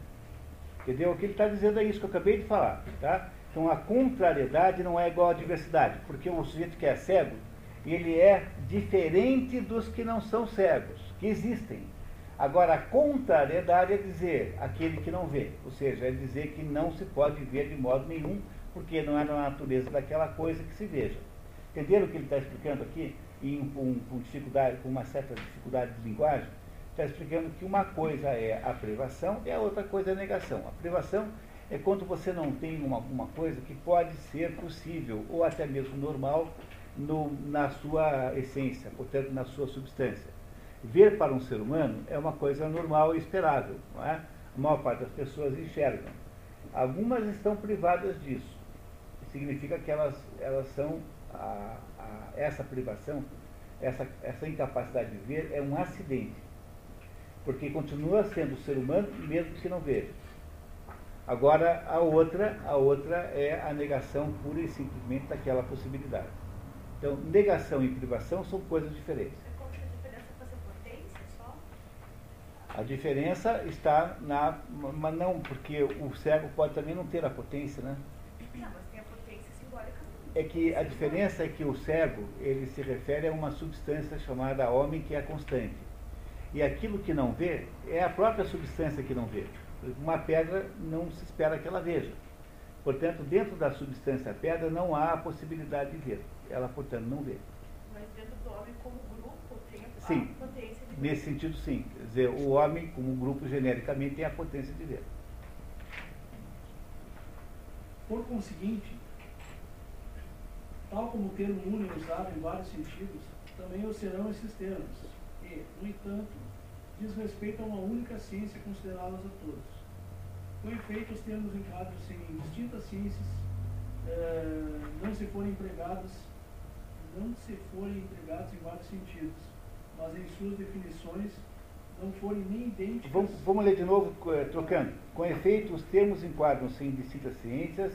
Entendeu? O que ele está dizendo é isso que eu acabei de falar, tá? Então a contrariedade não é igual à diversidade, porque o sujeito que é cego, ele é diferente dos que não são cegos, que existem. Agora, a contrariedade é dizer aquele que não vê, ou seja, é dizer que não se pode ver de modo nenhum, porque não é na natureza daquela coisa que se veja. Entenderam o que ele está explicando aqui? e com, com, dificuldade, com uma certa dificuldade de linguagem, está explicando que uma coisa é a privação e a outra coisa é a negação. A privação é quando você não tem uma, uma coisa que pode ser possível ou até mesmo normal no, na sua essência, portanto, na sua substância. Ver para um ser humano é uma coisa normal e esperável, não é? A maior parte das pessoas enxergam. Algumas estão privadas disso. Significa que elas, elas são a, a, essa privação, essa, essa incapacidade de ver é um acidente. Porque continua sendo ser humano mesmo que não veja. Agora a outra, a outra é a negação pura e simplesmente daquela possibilidade. Então, negação e privação são coisas diferentes. A diferença está na. Mas não, porque o cego pode também não ter a potência, né? Não, mas tem a potência simbólica é que a diferença é que o cego, ele se refere a uma substância chamada homem que é constante. E aquilo que não vê é a própria substância que não vê. Uma pedra não se espera que ela veja. Portanto, dentro da substância pedra não há a possibilidade de ver. Ela, portanto, não vê. Mas dentro do homem como grupo tem a sim, potência. Nesse sentido, sim. Quer dizer, o homem como grupo genericamente tem a potência de ver. Por conseguinte, Tal como o termo é usado em vários sentidos, também o serão esses termos, e, no entanto, diz respeito a uma única ciência considerá-las a todos. Com efeito, os termos enquadram-se em distintas ciências, eh, não se forem empregados, não se forem empregados em vários sentidos, mas em suas definições não forem nem idênticas. Vamos, vamos ler de novo, eh, trocando. Com efeito, os termos enquadram-se em distintas ciências,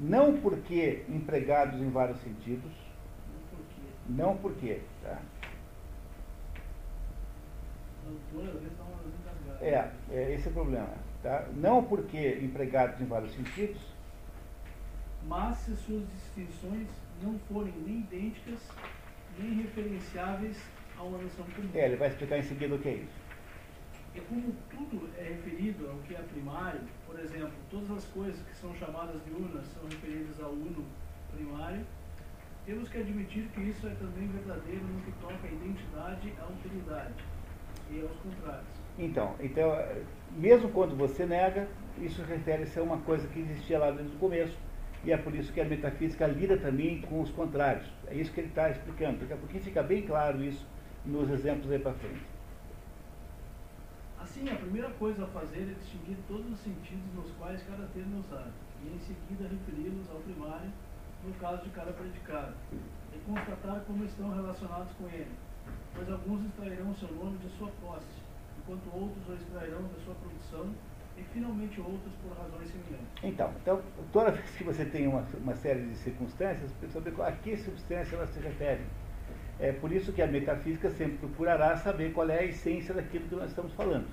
não porque empregados em vários sentidos, não porque, tá? É, é, esse é o problema. Tá? Não porque empregados em vários sentidos. Mas se suas distinções não forem nem idênticas, nem referenciáveis a uma noção comum. É, ele vai explicar em seguida o que é isso. E como tudo é referido ao que é primário, por exemplo, todas as coisas que são chamadas de unas são referidas ao uno primário, temos que admitir que isso é também verdadeiro no que toca à identidade e à alteridade, e aos contrários. Então, então, mesmo quando você nega, isso refere-se a uma coisa que existia lá desde o começo, e é por isso que a metafísica lida também com os contrários. É isso que ele está explicando. Daqui a pouquinho fica bem claro isso nos exemplos aí para frente. Assim, a primeira coisa a fazer é distinguir todos os sentidos nos quais cada termo é usado, e em seguida referi-los ao primário, no caso de cada predicado, e constatar como estão relacionados com ele, pois alguns extrairão seu nome de sua posse, enquanto outros o extrairão da sua produção, e finalmente outros por razões semelhantes. Então, então toda vez que você tem uma, uma série de circunstâncias, você saber a que substância elas se referem. É por isso que a metafísica sempre procurará saber qual é a essência daquilo que nós estamos falando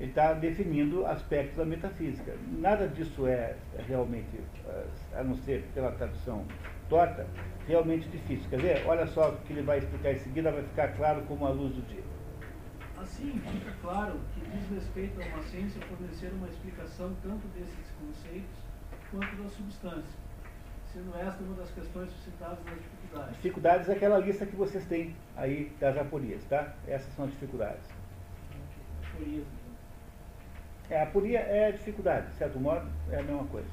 ele está definindo aspectos da metafísica. Nada disso é realmente, eh, a não ser pela tradução torta, realmente difícil. Quer ver? Olha só o que ele vai explicar em seguida, vai ficar claro como a luz do dia. Assim, fica claro que diz respeito a uma ciência fornecer uma explicação tanto desses conceitos quanto da substância, sendo esta uma das questões suscitadas nas dificuldades. Dificuldades é aquela lista que vocês têm aí das aporias, tá? Essas são as dificuldades. Aporias, É, a aporia é a dificuldade, de certo modo, é a mesma coisa.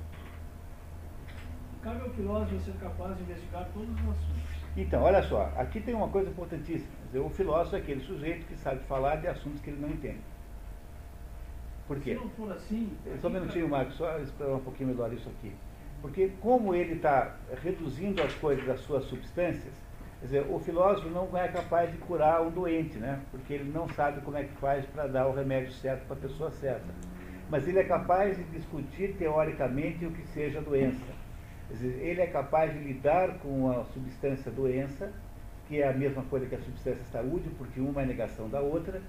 Cabe ao filósofo ser capaz de investigar todos os assuntos. Então, olha só, aqui tem uma coisa importantíssima. Dizer, o filósofo é aquele sujeito que sabe falar de assuntos que ele não entende. Por quê? Se não for assim. Só um minutinho, Marcos, só esperar um pouquinho melhor isso aqui. Porque como ele está reduzindo as coisas das suas substâncias, quer dizer, o filósofo não é capaz de curar um doente, né? Porque ele não sabe como é que faz para dar o remédio certo para a pessoa certa. Mas ele é capaz de discutir teoricamente o que seja doença. Quer dizer, ele é capaz de lidar com a substância doença, que é a mesma coisa que a substância saúde, porque uma é negação da outra,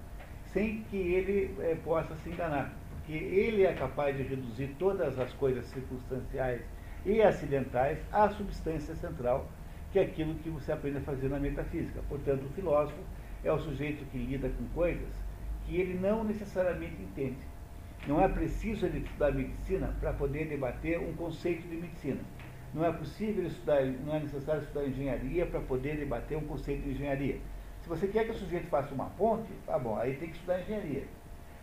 sem que ele é, possa se enganar. Porque ele é capaz de reduzir todas as coisas circunstanciais e acidentais à substância central, que é aquilo que você aprende a fazer na metafísica. Portanto, o filósofo é o sujeito que lida com coisas que ele não necessariamente entende. Não é preciso ele estudar medicina para poder debater um conceito de medicina. Não é possível estudar, não é necessário estudar engenharia para poder debater um conceito de engenharia. Se você quer que o sujeito faça uma ponte, tá bom, aí tem que estudar engenharia.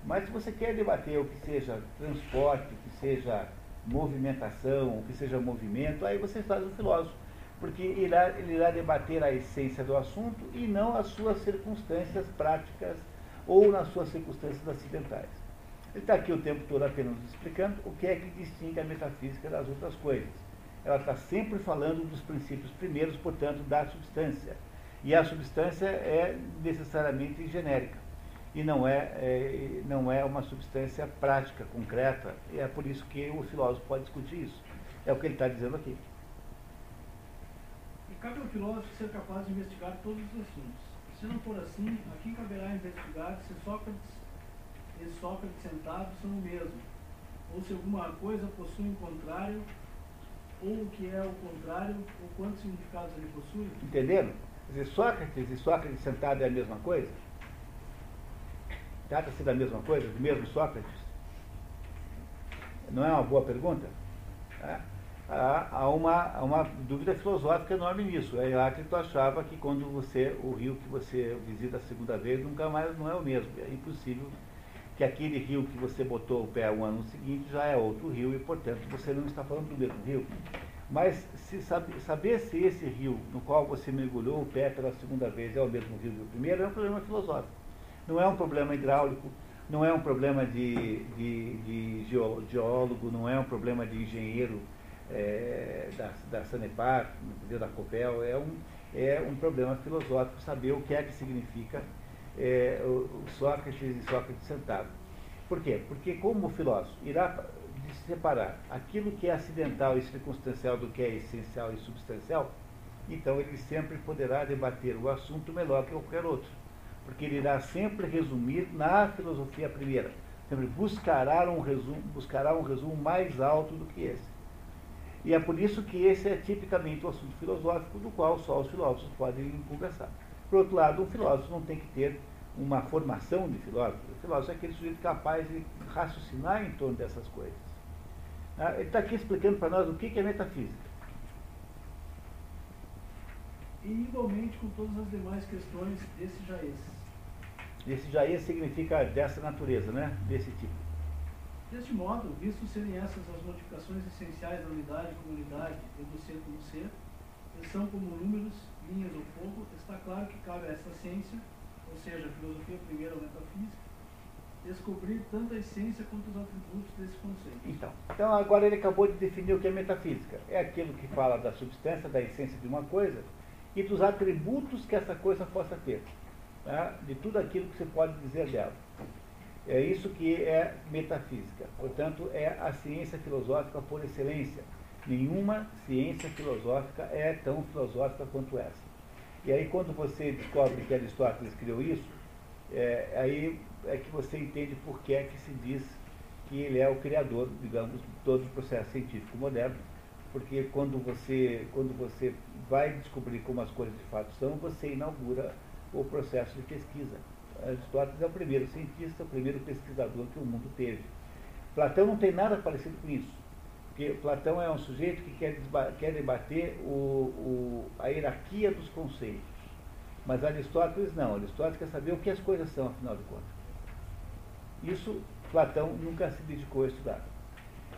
Mas se você quer debater o que seja transporte, o que seja movimentação, o que seja movimento, aí você faz um filósofo. Porque irá, ele irá debater a essência do assunto e não as suas circunstâncias práticas ou nas suas circunstâncias acidentais. Ele está aqui o tempo todo apenas explicando o que é que distingue a metafísica das outras coisas. Ela está sempre falando dos princípios primeiros, portanto, da substância e a substância é necessariamente genérica e não é, é, não é uma substância prática, concreta. E é por isso que o filósofo pode discutir isso. É o que ele está dizendo aqui. E cabe ao filósofo ser capaz de investigar todos os assuntos. Se não for assim, a quem caberá investigar se Sócrates e Sócrates sentados são o mesmo, ou se alguma coisa possui um contrário, ou o que é o contrário, ou quantos significados ele possui? Entenderam? Quer dizer, Sócrates e Sócrates sentado é a mesma coisa? Trata-se da mesma coisa, do mesmo Sócrates? Não é uma boa pergunta? É. Há, uma, uma dúvida filosófica enorme nisso. É Heráclito achava que quando você, o rio que você visita a segunda vez, nunca mais não é o mesmo. É impossível que aquele rio que você botou o pé o ano seguinte já é outro rio e, portanto, você não está falando do mesmo rio. Mas se saber, saber se esse rio no qual você mergulhou o pé pela segunda vez é o mesmo rio do primeiro é um problema filosófico. Não é um problema hidráulico, não é um problema de, de, de geólogo, não é um problema de engenheiro é, da, da Sanepar, da Copel, é um, é um problema filosófico saber o que é que significa é, o, o Sócrates e Sócrates sentado. Por quê? Porque como filósofo irá separar aquilo que é acidental e circunstancial do que é essencial e substancial, então ele sempre poderá debater o assunto melhor que qualquer outro, porque ele irá sempre resumir na filosofia primeira, sempre buscará um resumo, buscará um resumo mais alto do que esse. E é por isso que esse é tipicamente o assunto filosófico do qual só os filósofos podem conversar. Por outro lado, um filósofo não tem que ter uma formação de filósofo. O filósofo é aquele sujeito capaz de raciocinar em torno dessas coisas. Ah, ele está aqui explicando para nós o que é metafísica. E igualmente com todas as demais questões desse jaez. Esse jaez significa dessa natureza, né? Desse tipo. Deste modo, visto serem essas as modificações essenciais da unidade como unidade e do ser como ser, que são como números, linhas ou fogo, está claro que cabe a essa ciência, ou seja, a filosofia primeira ou metafísica, descobrir tanto a essência quanto os atributos desse conceito. Então, então agora ele acabou de definir o que é metafísica. É aquilo que fala da substância, da essência de uma coisa e dos atributos que essa coisa possa ter. Tá? De tudo aquilo que você pode dizer dela. É isso que é metafísica. Portanto, é a ciência filosófica por excelência. Nenhuma ciência filosófica é tão filosófica quanto essa. E aí, quando você descobre que Aristóteles criou isso, é, aí é que você entende por que é que se diz que ele é o criador, digamos, de todo o processo científico moderno, porque quando você, quando você vai descobrir como as coisas de fato são, você inaugura o processo de pesquisa. Aristóteles é o primeiro cientista, o primeiro pesquisador que o mundo teve. Platão não tem nada parecido com isso, porque Platão é um sujeito que quer, quer debater o, o, a hierarquia dos conceitos. Mas Aristóteles não, Aristóteles quer saber o que as coisas são, afinal de contas. Isso Platão nunca se dedicou a estudar.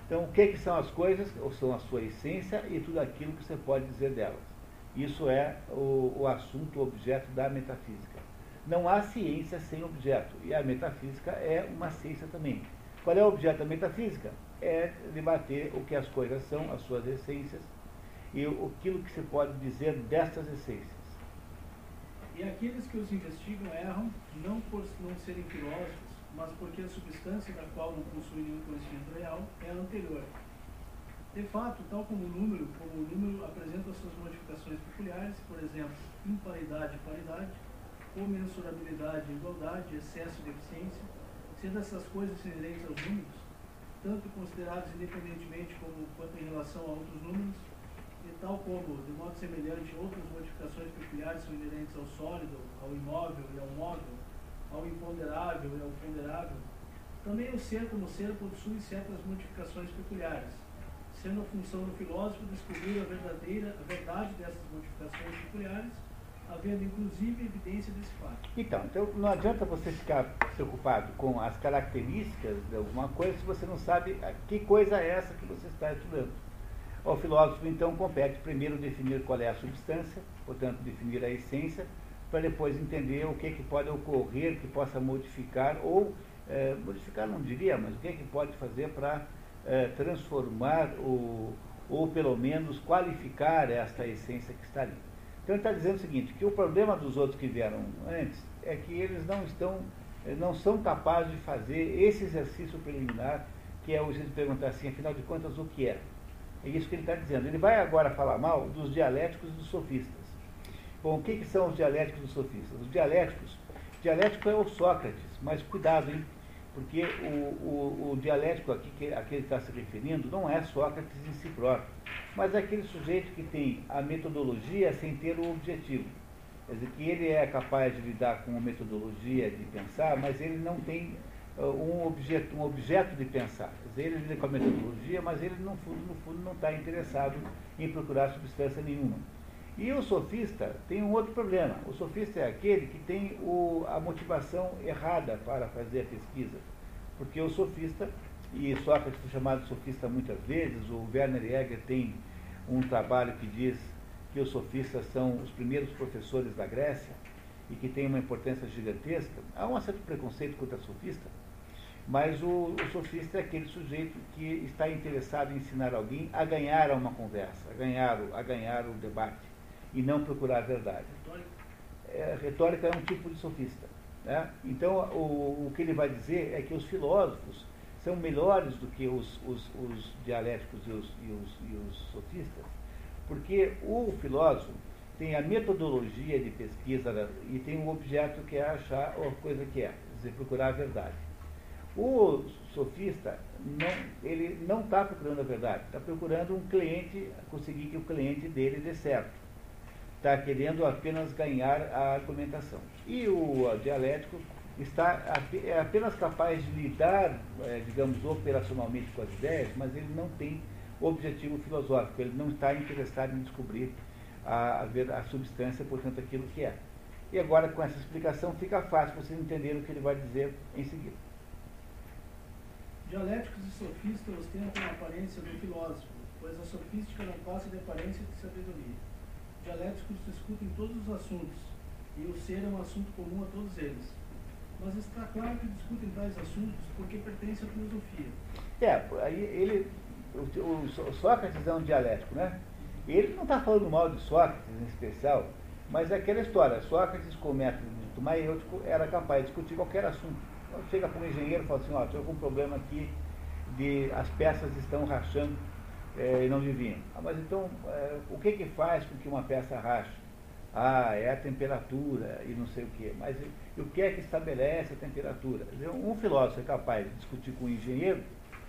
Então, o que, que são as coisas? Ou são a sua essência e tudo aquilo que você pode dizer delas. Isso é o, o assunto, o objeto da metafísica. Não há ciência sem objeto, e a metafísica é uma ciência também. Qual é o objeto da metafísica? É debater o que as coisas são, as suas essências, e aquilo que se pode dizer destas essências. E aqueles que os investigam erram, não por não serem filósofos, mas porque a substância da qual não possui nenhum conhecimento real é anterior. De fato, tal como o número, como o número apresenta suas modificações peculiares, por exemplo, imparidade e paridade, comensurabilidade e igualdade, excesso e deficiência, sendo essas coisas inerentes aos números, tanto considerados independentemente como quanto em relação a outros números, e tal como, de modo semelhante, outras modificações peculiares são inerentes ao sólido, ao imóvel e ao móvel, ao imponderável e ao ponderável, também o ser como ser possui certas modificações peculiares, sendo a função do filósofo descobrir a verdadeira, a verdade dessas modificações peculiares, havendo inclusive evidência desse fato. Então, então não adianta você ficar preocupado com as características de alguma coisa se você não sabe que coisa é essa que você está estudando. Ao filósofo, então, compete primeiro definir qual é a substância, portanto, definir a essência, para depois entender o que, que pode ocorrer, que possa modificar, ou, é, modificar não diria, mas o que, que pode fazer para é, transformar, o, ou pelo menos qualificar esta essência que está ali. Então ele está dizendo o seguinte, que o problema dos outros que vieram antes é que eles não estão, não são capazes de fazer esse exercício preliminar, que é o jeito de perguntar assim, afinal de contas, o que é? É isso que ele está dizendo. Ele vai agora falar mal dos dialéticos e dos sofistas. Bom, o que, que são os dialéticos e os sofistas? Os dialéticos, dialético é o Sócrates, mas cuidado, hein? Porque o, o, o dialético aqui que, a que ele está se referindo não é Sócrates em si próprio, mas é aquele sujeito que tem a metodologia sem ter o objetivo. Quer dizer, que ele é capaz de lidar com a metodologia de pensar, mas ele não tem um objeto, um objeto de pensar. Ele lida com a metodologia, mas ele, no fundo, no fundo, não está interessado em procurar substância nenhuma. E o sofista tem um outro problema. O sofista é aquele que tem o, a motivação errada para fazer a pesquisa. Porque o sofista, e Sócrates foi chamado sofista muitas vezes, o Werner Jäger tem um trabalho que diz que os sofistas são os primeiros professores da Grécia e que tem uma importância gigantesca. Há um certo preconceito contra sofista, mas o, o, sofista é aquele sujeito que está interessado em ensinar alguém a ganhar uma conversa, a ganhar, a ganhar o debate, e não procurar a verdade. É, retórica é um tipo de sofista. Né? Então, o, o que ele vai dizer é que os filósofos são melhores do que os, os, os dialéticos e os, e, os, e os sofistas, porque o filósofo tem a metodologia de pesquisa e tem um objeto que é achar a coisa que é, dizer, procurar a verdade. O sofista, não, ele não está procurando a verdade, está procurando um cliente, conseguir que o cliente dele dê certo. Está querendo apenas ganhar a argumentação. E o dialético está é apenas capaz de lidar, é, digamos, operacionalmente com as ideias, mas ele não tem objetivo filosófico, ele não está interessado em descobrir a, a, a substância, portanto, aquilo que é. E agora, com essa explicação, fica fácil vocês entenderem o que ele vai dizer em seguida. Dialéticos e sofistas ostentam a aparência do filósofo, pois a sofística não passa de aparência de sabedoria. Dialéticos discutem todos os assuntos, e o ser é um assunto comum a todos eles. Mas está claro que discutem tais assuntos porque pertencem à filosofia. É, aí ele, o, o Sócrates é um dialético, né? Ele não está falando mal de Sócrates em especial, mas é aquela história, Sócrates com o método maiêutico era capaz de discutir qualquer assunto chega para um engenheiro e fala assim, ó, estou com um problema aqui de as peças estão rachando é, e não deviam. Ah, mas então, é, o que que faz com que uma peça rache? Ah, é a temperatura e não sei o quê. Mas e, o que é que estabelece a temperatura? Um filósofo é capaz de discutir com um engenheiro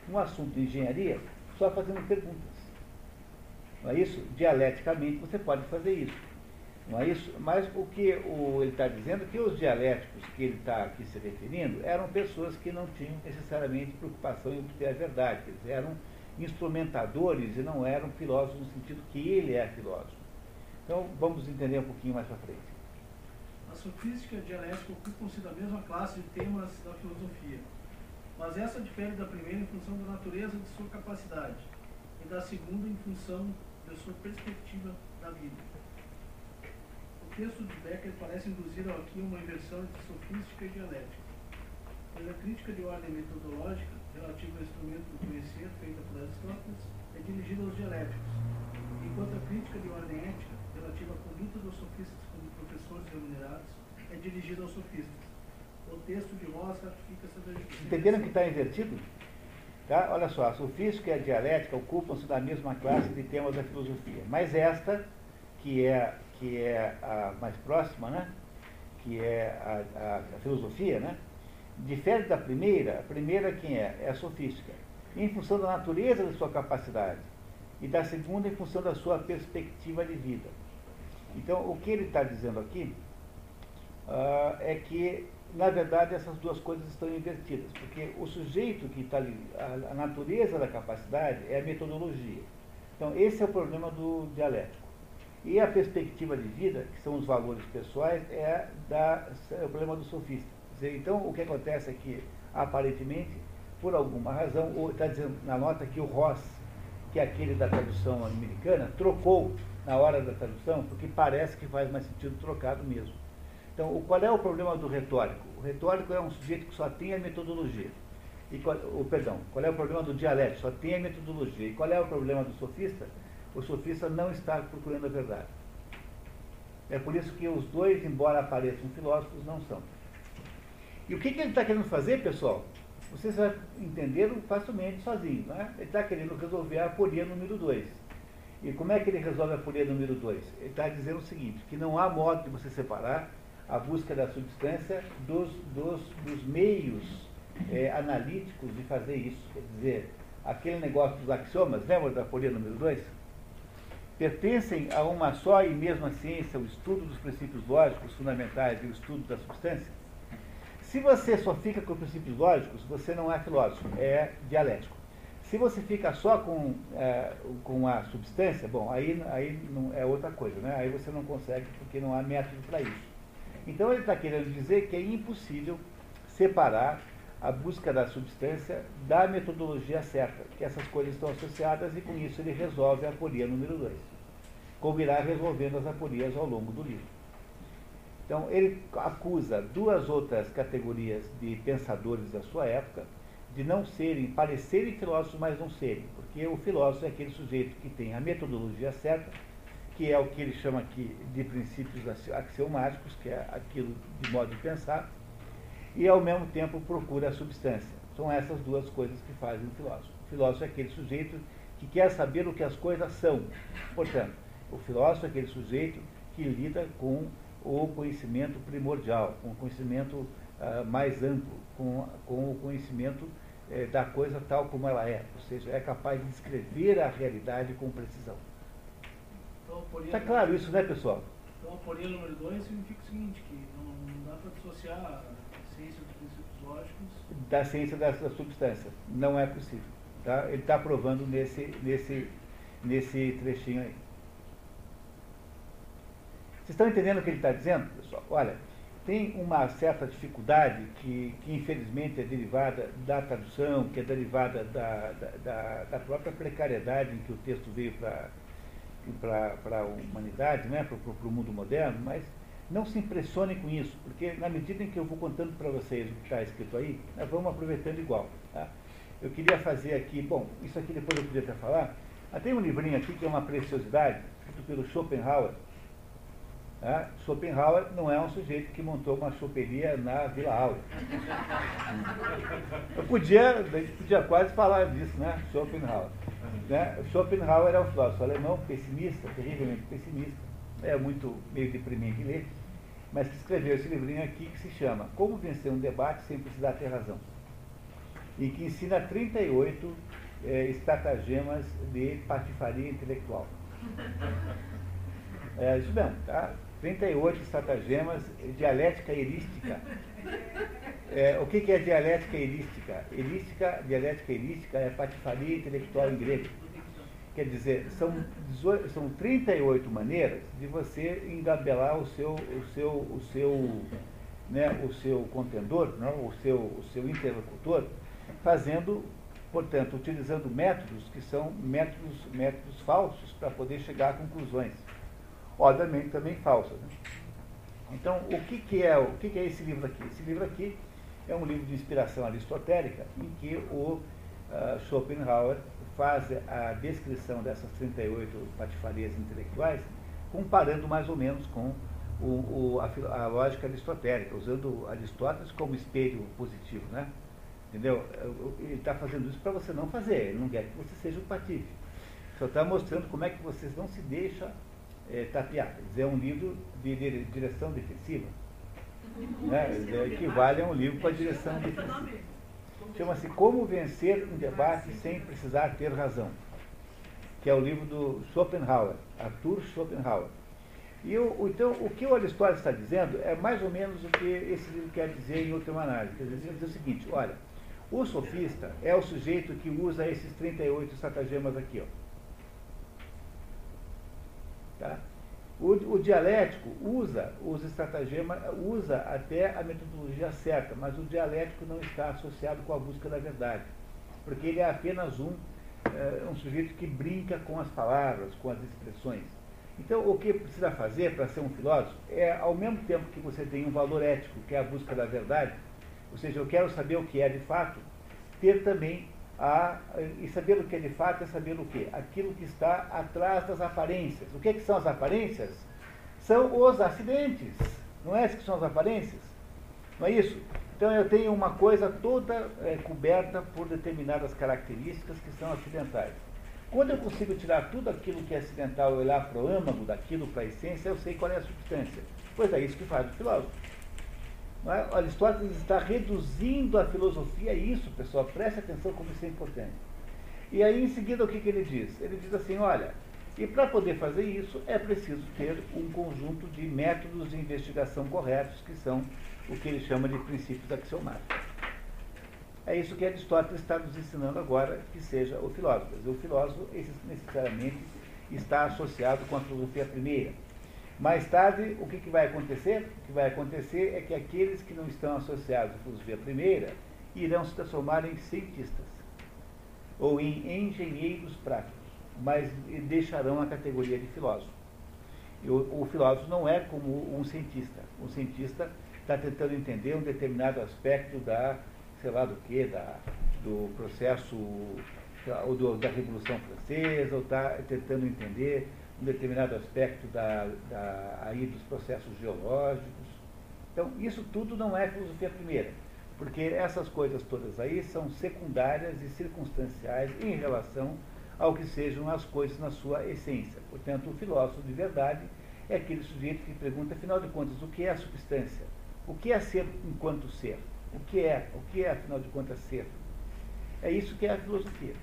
um assunto de engenharia só fazendo perguntas. Não é isso? Dialeticamente você pode fazer isso. Não é isso? Mas o que o, ele está dizendo é que os dialéticos que ele está aqui se referindo eram pessoas que não tinham necessariamente preocupação em obter a verdade, eles eram instrumentadores e não eram filósofos no sentido que ele é filósofo. Então vamos entender um pouquinho mais para frente. A sofística dialética ocupam-se da mesma classe de temas da filosofia. Mas essa difere da primeira em função da natureza de sua capacidade e da segunda em função da sua perspectiva da vida. O texto de Becker parece induzir aqui uma inversão entre sofística e dialética. Pela crítica de ordem metodológica relativa ao instrumento do conhecer feita por Aristóteles é dirigida aos dialéticos, enquanto a crítica de ordem ética relativa à conduta dos sofistas como professores remunerados é dirigida aos sofistas. O texto de Ross ratifica essa Entenderam que está invertido? Tá? Olha só, a sofística e a dialética ocupam-se da mesma classe de temas da filosofia. Mas esta, que é, que é a mais próxima, né? que é a, a, a filosofia, né? Difere da primeira. A primeira quem é? É a sofística. Em função da natureza da sua capacidade. E da segunda em função da sua perspectiva de vida. Então, o que ele está dizendo aqui uh, é que na verdade, essas duas coisas estão invertidas, porque o sujeito que está ali, a, a, natureza da capacidade é a metodologia. Então, esse é o problema do dialético. E a perspectiva de vida, que são os valores pessoais, é, da, é o problema do sofista. Dizer, então, o que acontece é que, aparentemente, por alguma razão, está dizendo na nota que o Ross, que é aquele da tradução americana, trocou na hora da tradução, porque parece que faz mais sentido trocado mesmo. Então, qual é o problema do retórico? O retórico é um sujeito que só tem a metodologia. E qual, perdão, qual é o problema do dialético? Só tem a metodologia. E qual é o problema do sofista? O sofista não está procurando a verdade. É por isso que os dois, embora apareçam filósofos, não são. E o que, que ele está querendo fazer, pessoal? Vocês vão entender facilmente sozinho. Né? Ele está querendo resolver a aporia número 2. E como é que ele resolve a aporia número 2? Ele está dizendo o seguinte, que não há modo de você separar a busca da substância dos, dos, dos meios é, analíticos de fazer isso. Quer dizer, aquele negócio dos axiomas, lembra da folha número 2? Pertencem a uma só e mesma ciência, o estudo dos princípios lógicos fundamentais e o estudo da substância? Se você só fica com princípios lógicos, você não é filósofo, é dialético. Se você fica só com, é, com a substância, bom, aí, aí não é outra coisa, né? Aí você não consegue, porque não há método para isso. Então ele está querendo dizer que é impossível separar a busca da substância da metodologia certa, que essas coisas estão associadas e com isso ele resolve a aporia número 2, como irá resolvendo as aporias ao longo do livro. Então ele acusa duas outras categorias de pensadores da sua época de não serem, parecerem filósofos, mas não serem, porque o filósofo é aquele sujeito que tem a metodologia certa que é o que ele chama aqui de princípios axiomáticos, que é aquilo de modo de pensar, e ao mesmo tempo procura a substância. São essas duas coisas que fazem o filósofo. O filósofo é aquele sujeito que quer saber o que as coisas são. Portanto, o filósofo é aquele sujeito que lida com o conhecimento primordial, com o conhecimento uh, mais amplo, com, com o conhecimento uh, da coisa tal como ela é, ou seja, é capaz de descrever a realidade com precisão. Está claro isso, né, pessoal? Então, a aporia número 2 significa o seguinte, que não, não dá para dissociar a ciência dos princípios lógicos da ciência da, da substância. Não é possível. Tá? Ele está provando nesse, nesse, nesse trechinho aí. Vocês estão entendendo o que ele está dizendo, pessoal? Olha, tem uma certa dificuldade que, que infelizmente é derivada da tradução, que é derivada da, da, da própria precariedade em que o texto veio para a humanidade, né, para o mundo moderno, mas não se impressionem com isso, porque na medida em que eu vou contando para vocês o que está escrito aí, nós vamos aproveitando igual. Tá? Eu queria fazer aqui, bom, isso aqui depois eu podia até falar, mas tem um livrinho aqui que é uma preciosidade, escrito pelo Schopenhauer. Tá? Schopenhauer não é um sujeito que montou uma choperia na Vila Áurea. Eu podia, a gente podia quase falar disso, né? Schopenhauer. Né? Schopenhauer é um filósofo alemão pessimista, terrivelmente pessimista, é muito meio deprimente ler, mas que escreveu esse livrinho aqui que se chama Como Vencer um Debate Sem Precisar Ter Razão. E que ensina 38 é, estratagemas de patifaria intelectual. É isso mesmo, tá? 38 estratagemas, dialética erística. É, o que, que é dialética erística? Erística, dialética erística é patifaria intelectual em grego. Quer dizer, são, 18, são 38 maneiras de você engabelar o seu, o seu, o seu, né, o seu contendor, não, o, seu, o seu interlocutor, fazendo, portanto, utilizando métodos que são métodos, métodos falsos para poder chegar a conclusões. Obviamente também falsas. Né? Então, o que, que é o que, que, é esse livro aqui? Esse livro aqui é um livro de inspiração aristotélica em que o uh, Schopenhauer faz a descrição dessas 38 patifarias intelectuais, comparando mais ou menos com o, o, a, a, lógica aristotélica, usando Aristóteles como espelho positivo, né? Entendeu? Ele está fazendo isso para você não fazer, ele não quer que você seja um patife. Só está mostrando como é que vocês não se deixam é, tapear. É um livro de, direção defensiva. Né? Equivale a um livro para direção defensiva. Chama-se Como Vencer um Debate Sem Precisar Ter Razão, que é o livro do Schopenhauer, Arthur Schopenhauer. E então, o que o Aristóteles está dizendo é mais ou menos o que esse livro quer dizer em última análise. Quer dizer, ele diz o seguinte, olha, o sofista é o sujeito que usa esses 38 estratagemas aqui. Ó. Tá? O, o, dialético usa os estratagemas, usa até a metodologia certa, mas o dialético não está associado com a busca da verdade, porque ele é apenas um, é, um sujeito que brinca com as palavras, com as expressões. Então, o que precisa fazer para ser um filósofo é, ao mesmo tempo que você tem um valor ético, que é a busca da verdade, ou seja, eu quero saber o que é de fato, ter também a, e saber o que é de fato é saber o que? Aquilo que está atrás das aparências. O que, é que são as aparências? São os acidentes. Não é isso que são as aparências? Não é isso? Então eu tenho uma coisa toda é, coberta por determinadas características que são acidentais. Quando eu consigo tirar tudo aquilo que é acidental e olhar para o âmago daquilo, para a essência, eu sei qual é a substância. Pois é isso que faz o filósofo. É? Aristóteles está reduzindo a filosofia a isso, pessoal. Preste atenção como isso é importante. E aí, em seguida, o que, que ele diz? Ele diz assim: olha, e para poder fazer isso é preciso ter um conjunto de métodos de investigação corretos, que são o que ele chama de princípios axiomáticos. É isso que Aristóteles está nos ensinando agora, que seja o filósofo. O filósofo necessariamente está associado com a filosofia primeira mais tarde, o que, que vai acontecer? O que vai acontecer é que aqueles que não estão associados à filosofia primeira irão se transformar em cientistas ou em engenheiros práticos, mas deixarão a categoria de filósofo. O, o filósofo não é como um cientista. Um cientista está tentando entender um determinado aspecto da, sei lá do que, da, do processo ou do, da Revolução Francesa, ou está tentando entender um determinado aspecto da, da, aí dos processos geológicos. Então, isso tudo não é filosofia primeira, porque essas coisas todas aí são secundárias e circunstanciais em relação ao que sejam as coisas na sua essência. Portanto, o filósofo de verdade é aquele sujeito que pergunta, afinal de contas, o que é a substância? O que é ser enquanto ser? O que é? O que é, afinal de contas, ser? É isso que é a filosofia.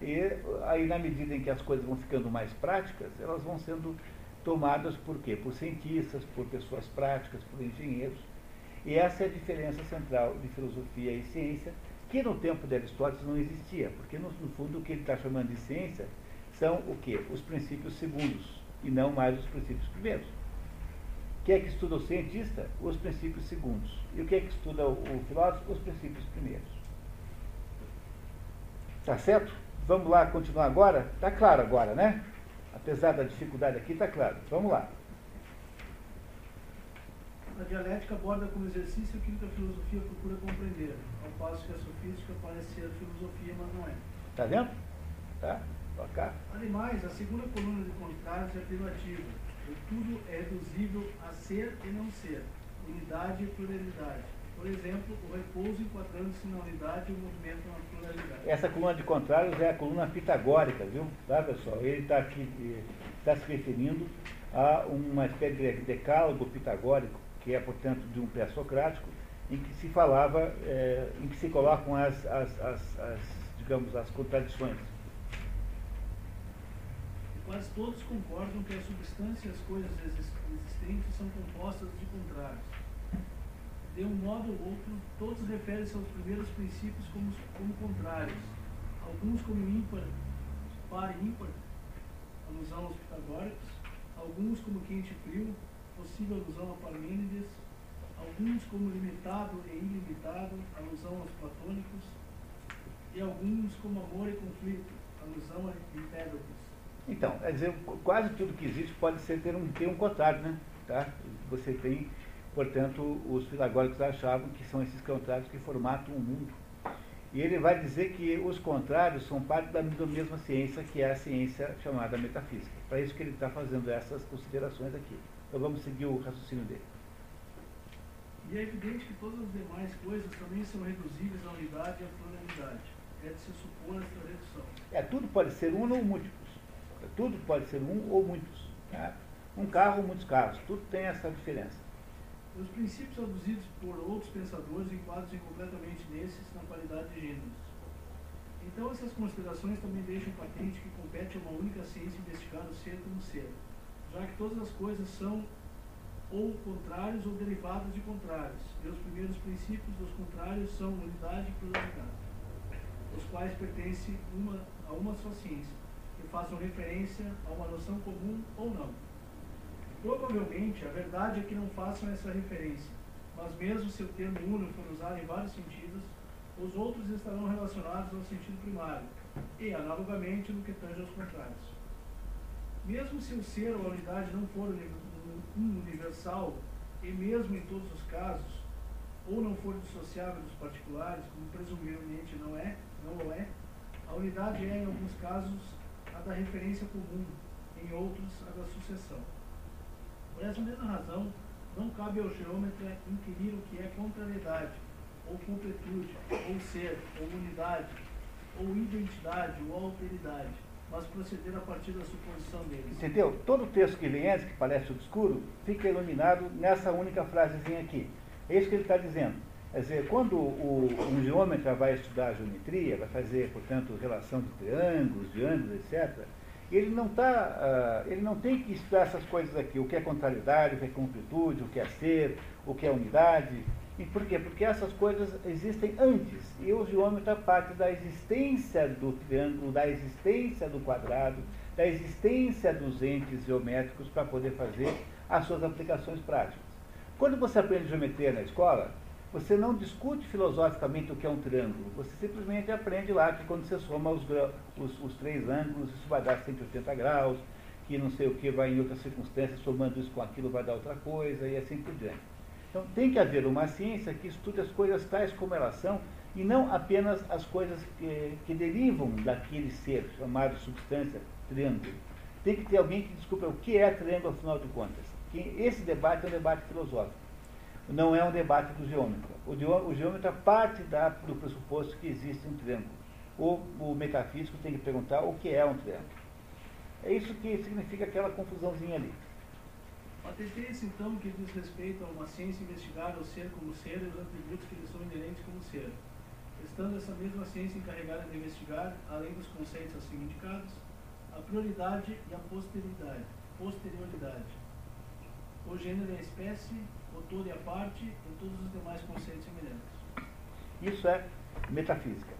E aí, na medida em que as coisas vão ficando mais práticas, elas vão sendo tomadas por quê? Por cientistas, por pessoas práticas, por engenheiros. E essa é a diferença central de filosofia e ciência, que no tempo de Aristóteles não existia, porque no, fundo o que ele está chamando de ciência são o quê? Os princípios segundos, e não mais os princípios primeiros. O que é que estuda o cientista? Os princípios segundos. E o que é que estuda o, filósofo? Os princípios primeiros. Tá certo? Vamos lá continuar agora? Está claro agora, né? Apesar da dificuldade aqui, está claro. Vamos lá. A dialética aborda como exercício aquilo que a filosofia procura compreender, ao passo que a sofística parece ser filosofia, mas não é. Está vendo? Tá? Tocar. Ademais, a segunda coluna de contrários é privativa. O tudo é reduzível a ser e não ser, unidade e pluralidade por exemplo, o repouso enquadrando-se na unidade e o movimento na pluralidade. Essa coluna de contrários é a coluna pitagórica, viu? Tá, pessoal? Ele está aqui, está se referindo a uma espécie de decálogo pitagórico, que é, portanto, de um pré-socrático, em que se falava, é, em que se colocam as, as, as, as, digamos, as contradições. quase todos concordam que a substância e as coisas existentes são compostas de contrários de um modo ou outro, todos referem-se aos primeiros princípios como, como contrários, alguns como ímpar, par e ímpar, alusão aos pitagóricos, alguns como quente e frio, possível alusão a Parmênides, alguns como limitado e ilimitado, alusão aos platônicos, e alguns como amor e conflito, alusão a Empédocles. Então, quer dizer, quase tudo que existe pode ser ter um, ter um contrário, né? Tá? Você tem, portanto, os filagóricos achavam que são esses contrários que formatam o mundo. E ele vai dizer que os contrários são parte da, mesma ciência, que é a ciência chamada metafísica. Para isso que ele está fazendo essas considerações aqui. Então vamos seguir o raciocínio dele. E é evidente que todas as demais coisas também são reduzíveis à unidade e à pluralidade. É de se supor essa redução. É, tudo pode ser um ou múltiplos. Tudo pode ser um ou muitos. Tá? Um carro ou muitos carros. Tudo tem essa diferença. Os princípios aduzidos por outros pensadores enquadram-se completamente nesses na qualidade de gêneros. Então, essas considerações também deixam patente que compete a uma única ciência investigar o ser como ser, já que todas as coisas são ou contrários ou derivados de contrários, e os primeiros princípios dos contrários são unidade e pluralidade, os quais pertencem uma, a uma só ciência, que façam referência a uma noção comum ou não. Provavelmente, a verdade é que não façam essa referência, mas mesmo se o termo uno for usado em vários sentidos, os outros estarão relacionados ao sentido primário, e, analogamente, no que tange aos contrários. Mesmo se o ser ou a unidade não for um universal, e mesmo em todos os casos, ou não for dissociável dos particulares, como presumivelmente não é, não é, a unidade é, em alguns casos, a da referência comum, em outros, a da sucessão. Por essa mesma razão, não cabe ao geômetra inquirir o que é contrariedade, ou completude, ou ser, ou unidade, ou identidade, ou alteridade mas proceder a partir da suposição deles. Entendeu? Todo texto que vem antes, que parece obscuro, fica iluminado nessa única frasezinha aqui. É isso que ele está dizendo. Quer dizer, quando o, um geômetra vai estudar geometria, vai fazer, portanto, relação de triângulos, de ângulos, etc., ele não, tá, uh, ele não tem que estudar essas coisas aqui, o que é contrariedade, o que é completude, o que é ser, o que é unidade, e por quê? Porque essas coisas existem antes. E o geômetra parte da existência do triângulo, da existência do quadrado, da existência dos entes geométricos para poder fazer as suas aplicações práticas. Quando você aprende geometria na escola, você não discute filosoficamente o que é um triângulo. Você simplesmente aprende lá que quando você soma os, os, os três ângulos, isso vai dar 180 graus, que não sei o que vai em outras circunstâncias, somando isso com aquilo vai dar outra coisa, e assim por diante. Então tem que haver uma ciência que estude as coisas tais como elas são e não apenas as coisas que, que derivam daquele ser chamado substância, triângulo. Tem que ter alguém que descubra o que é triângulo afinal de contas. Que esse debate é um debate filosófico, não é um debate do geômetra. O, o geômetra parte da, do pressuposto que existe um triângulo. O, o metafísico tem que perguntar o que é um triângulo. É isso que significa aquela confusãozinha ali. Patentei-se então que diz respeito a uma ciência investigar o ser como ser e os atributos que lhe são inerentes como ser, estando essa mesma ciência encarregada de investigar, além dos conceitos assim indicados, a prioridade e a posteridade, posterioridade, o gênero e a espécie, o todo e a parte e todos os demais conceitos semelhantes. Isso é metafísica.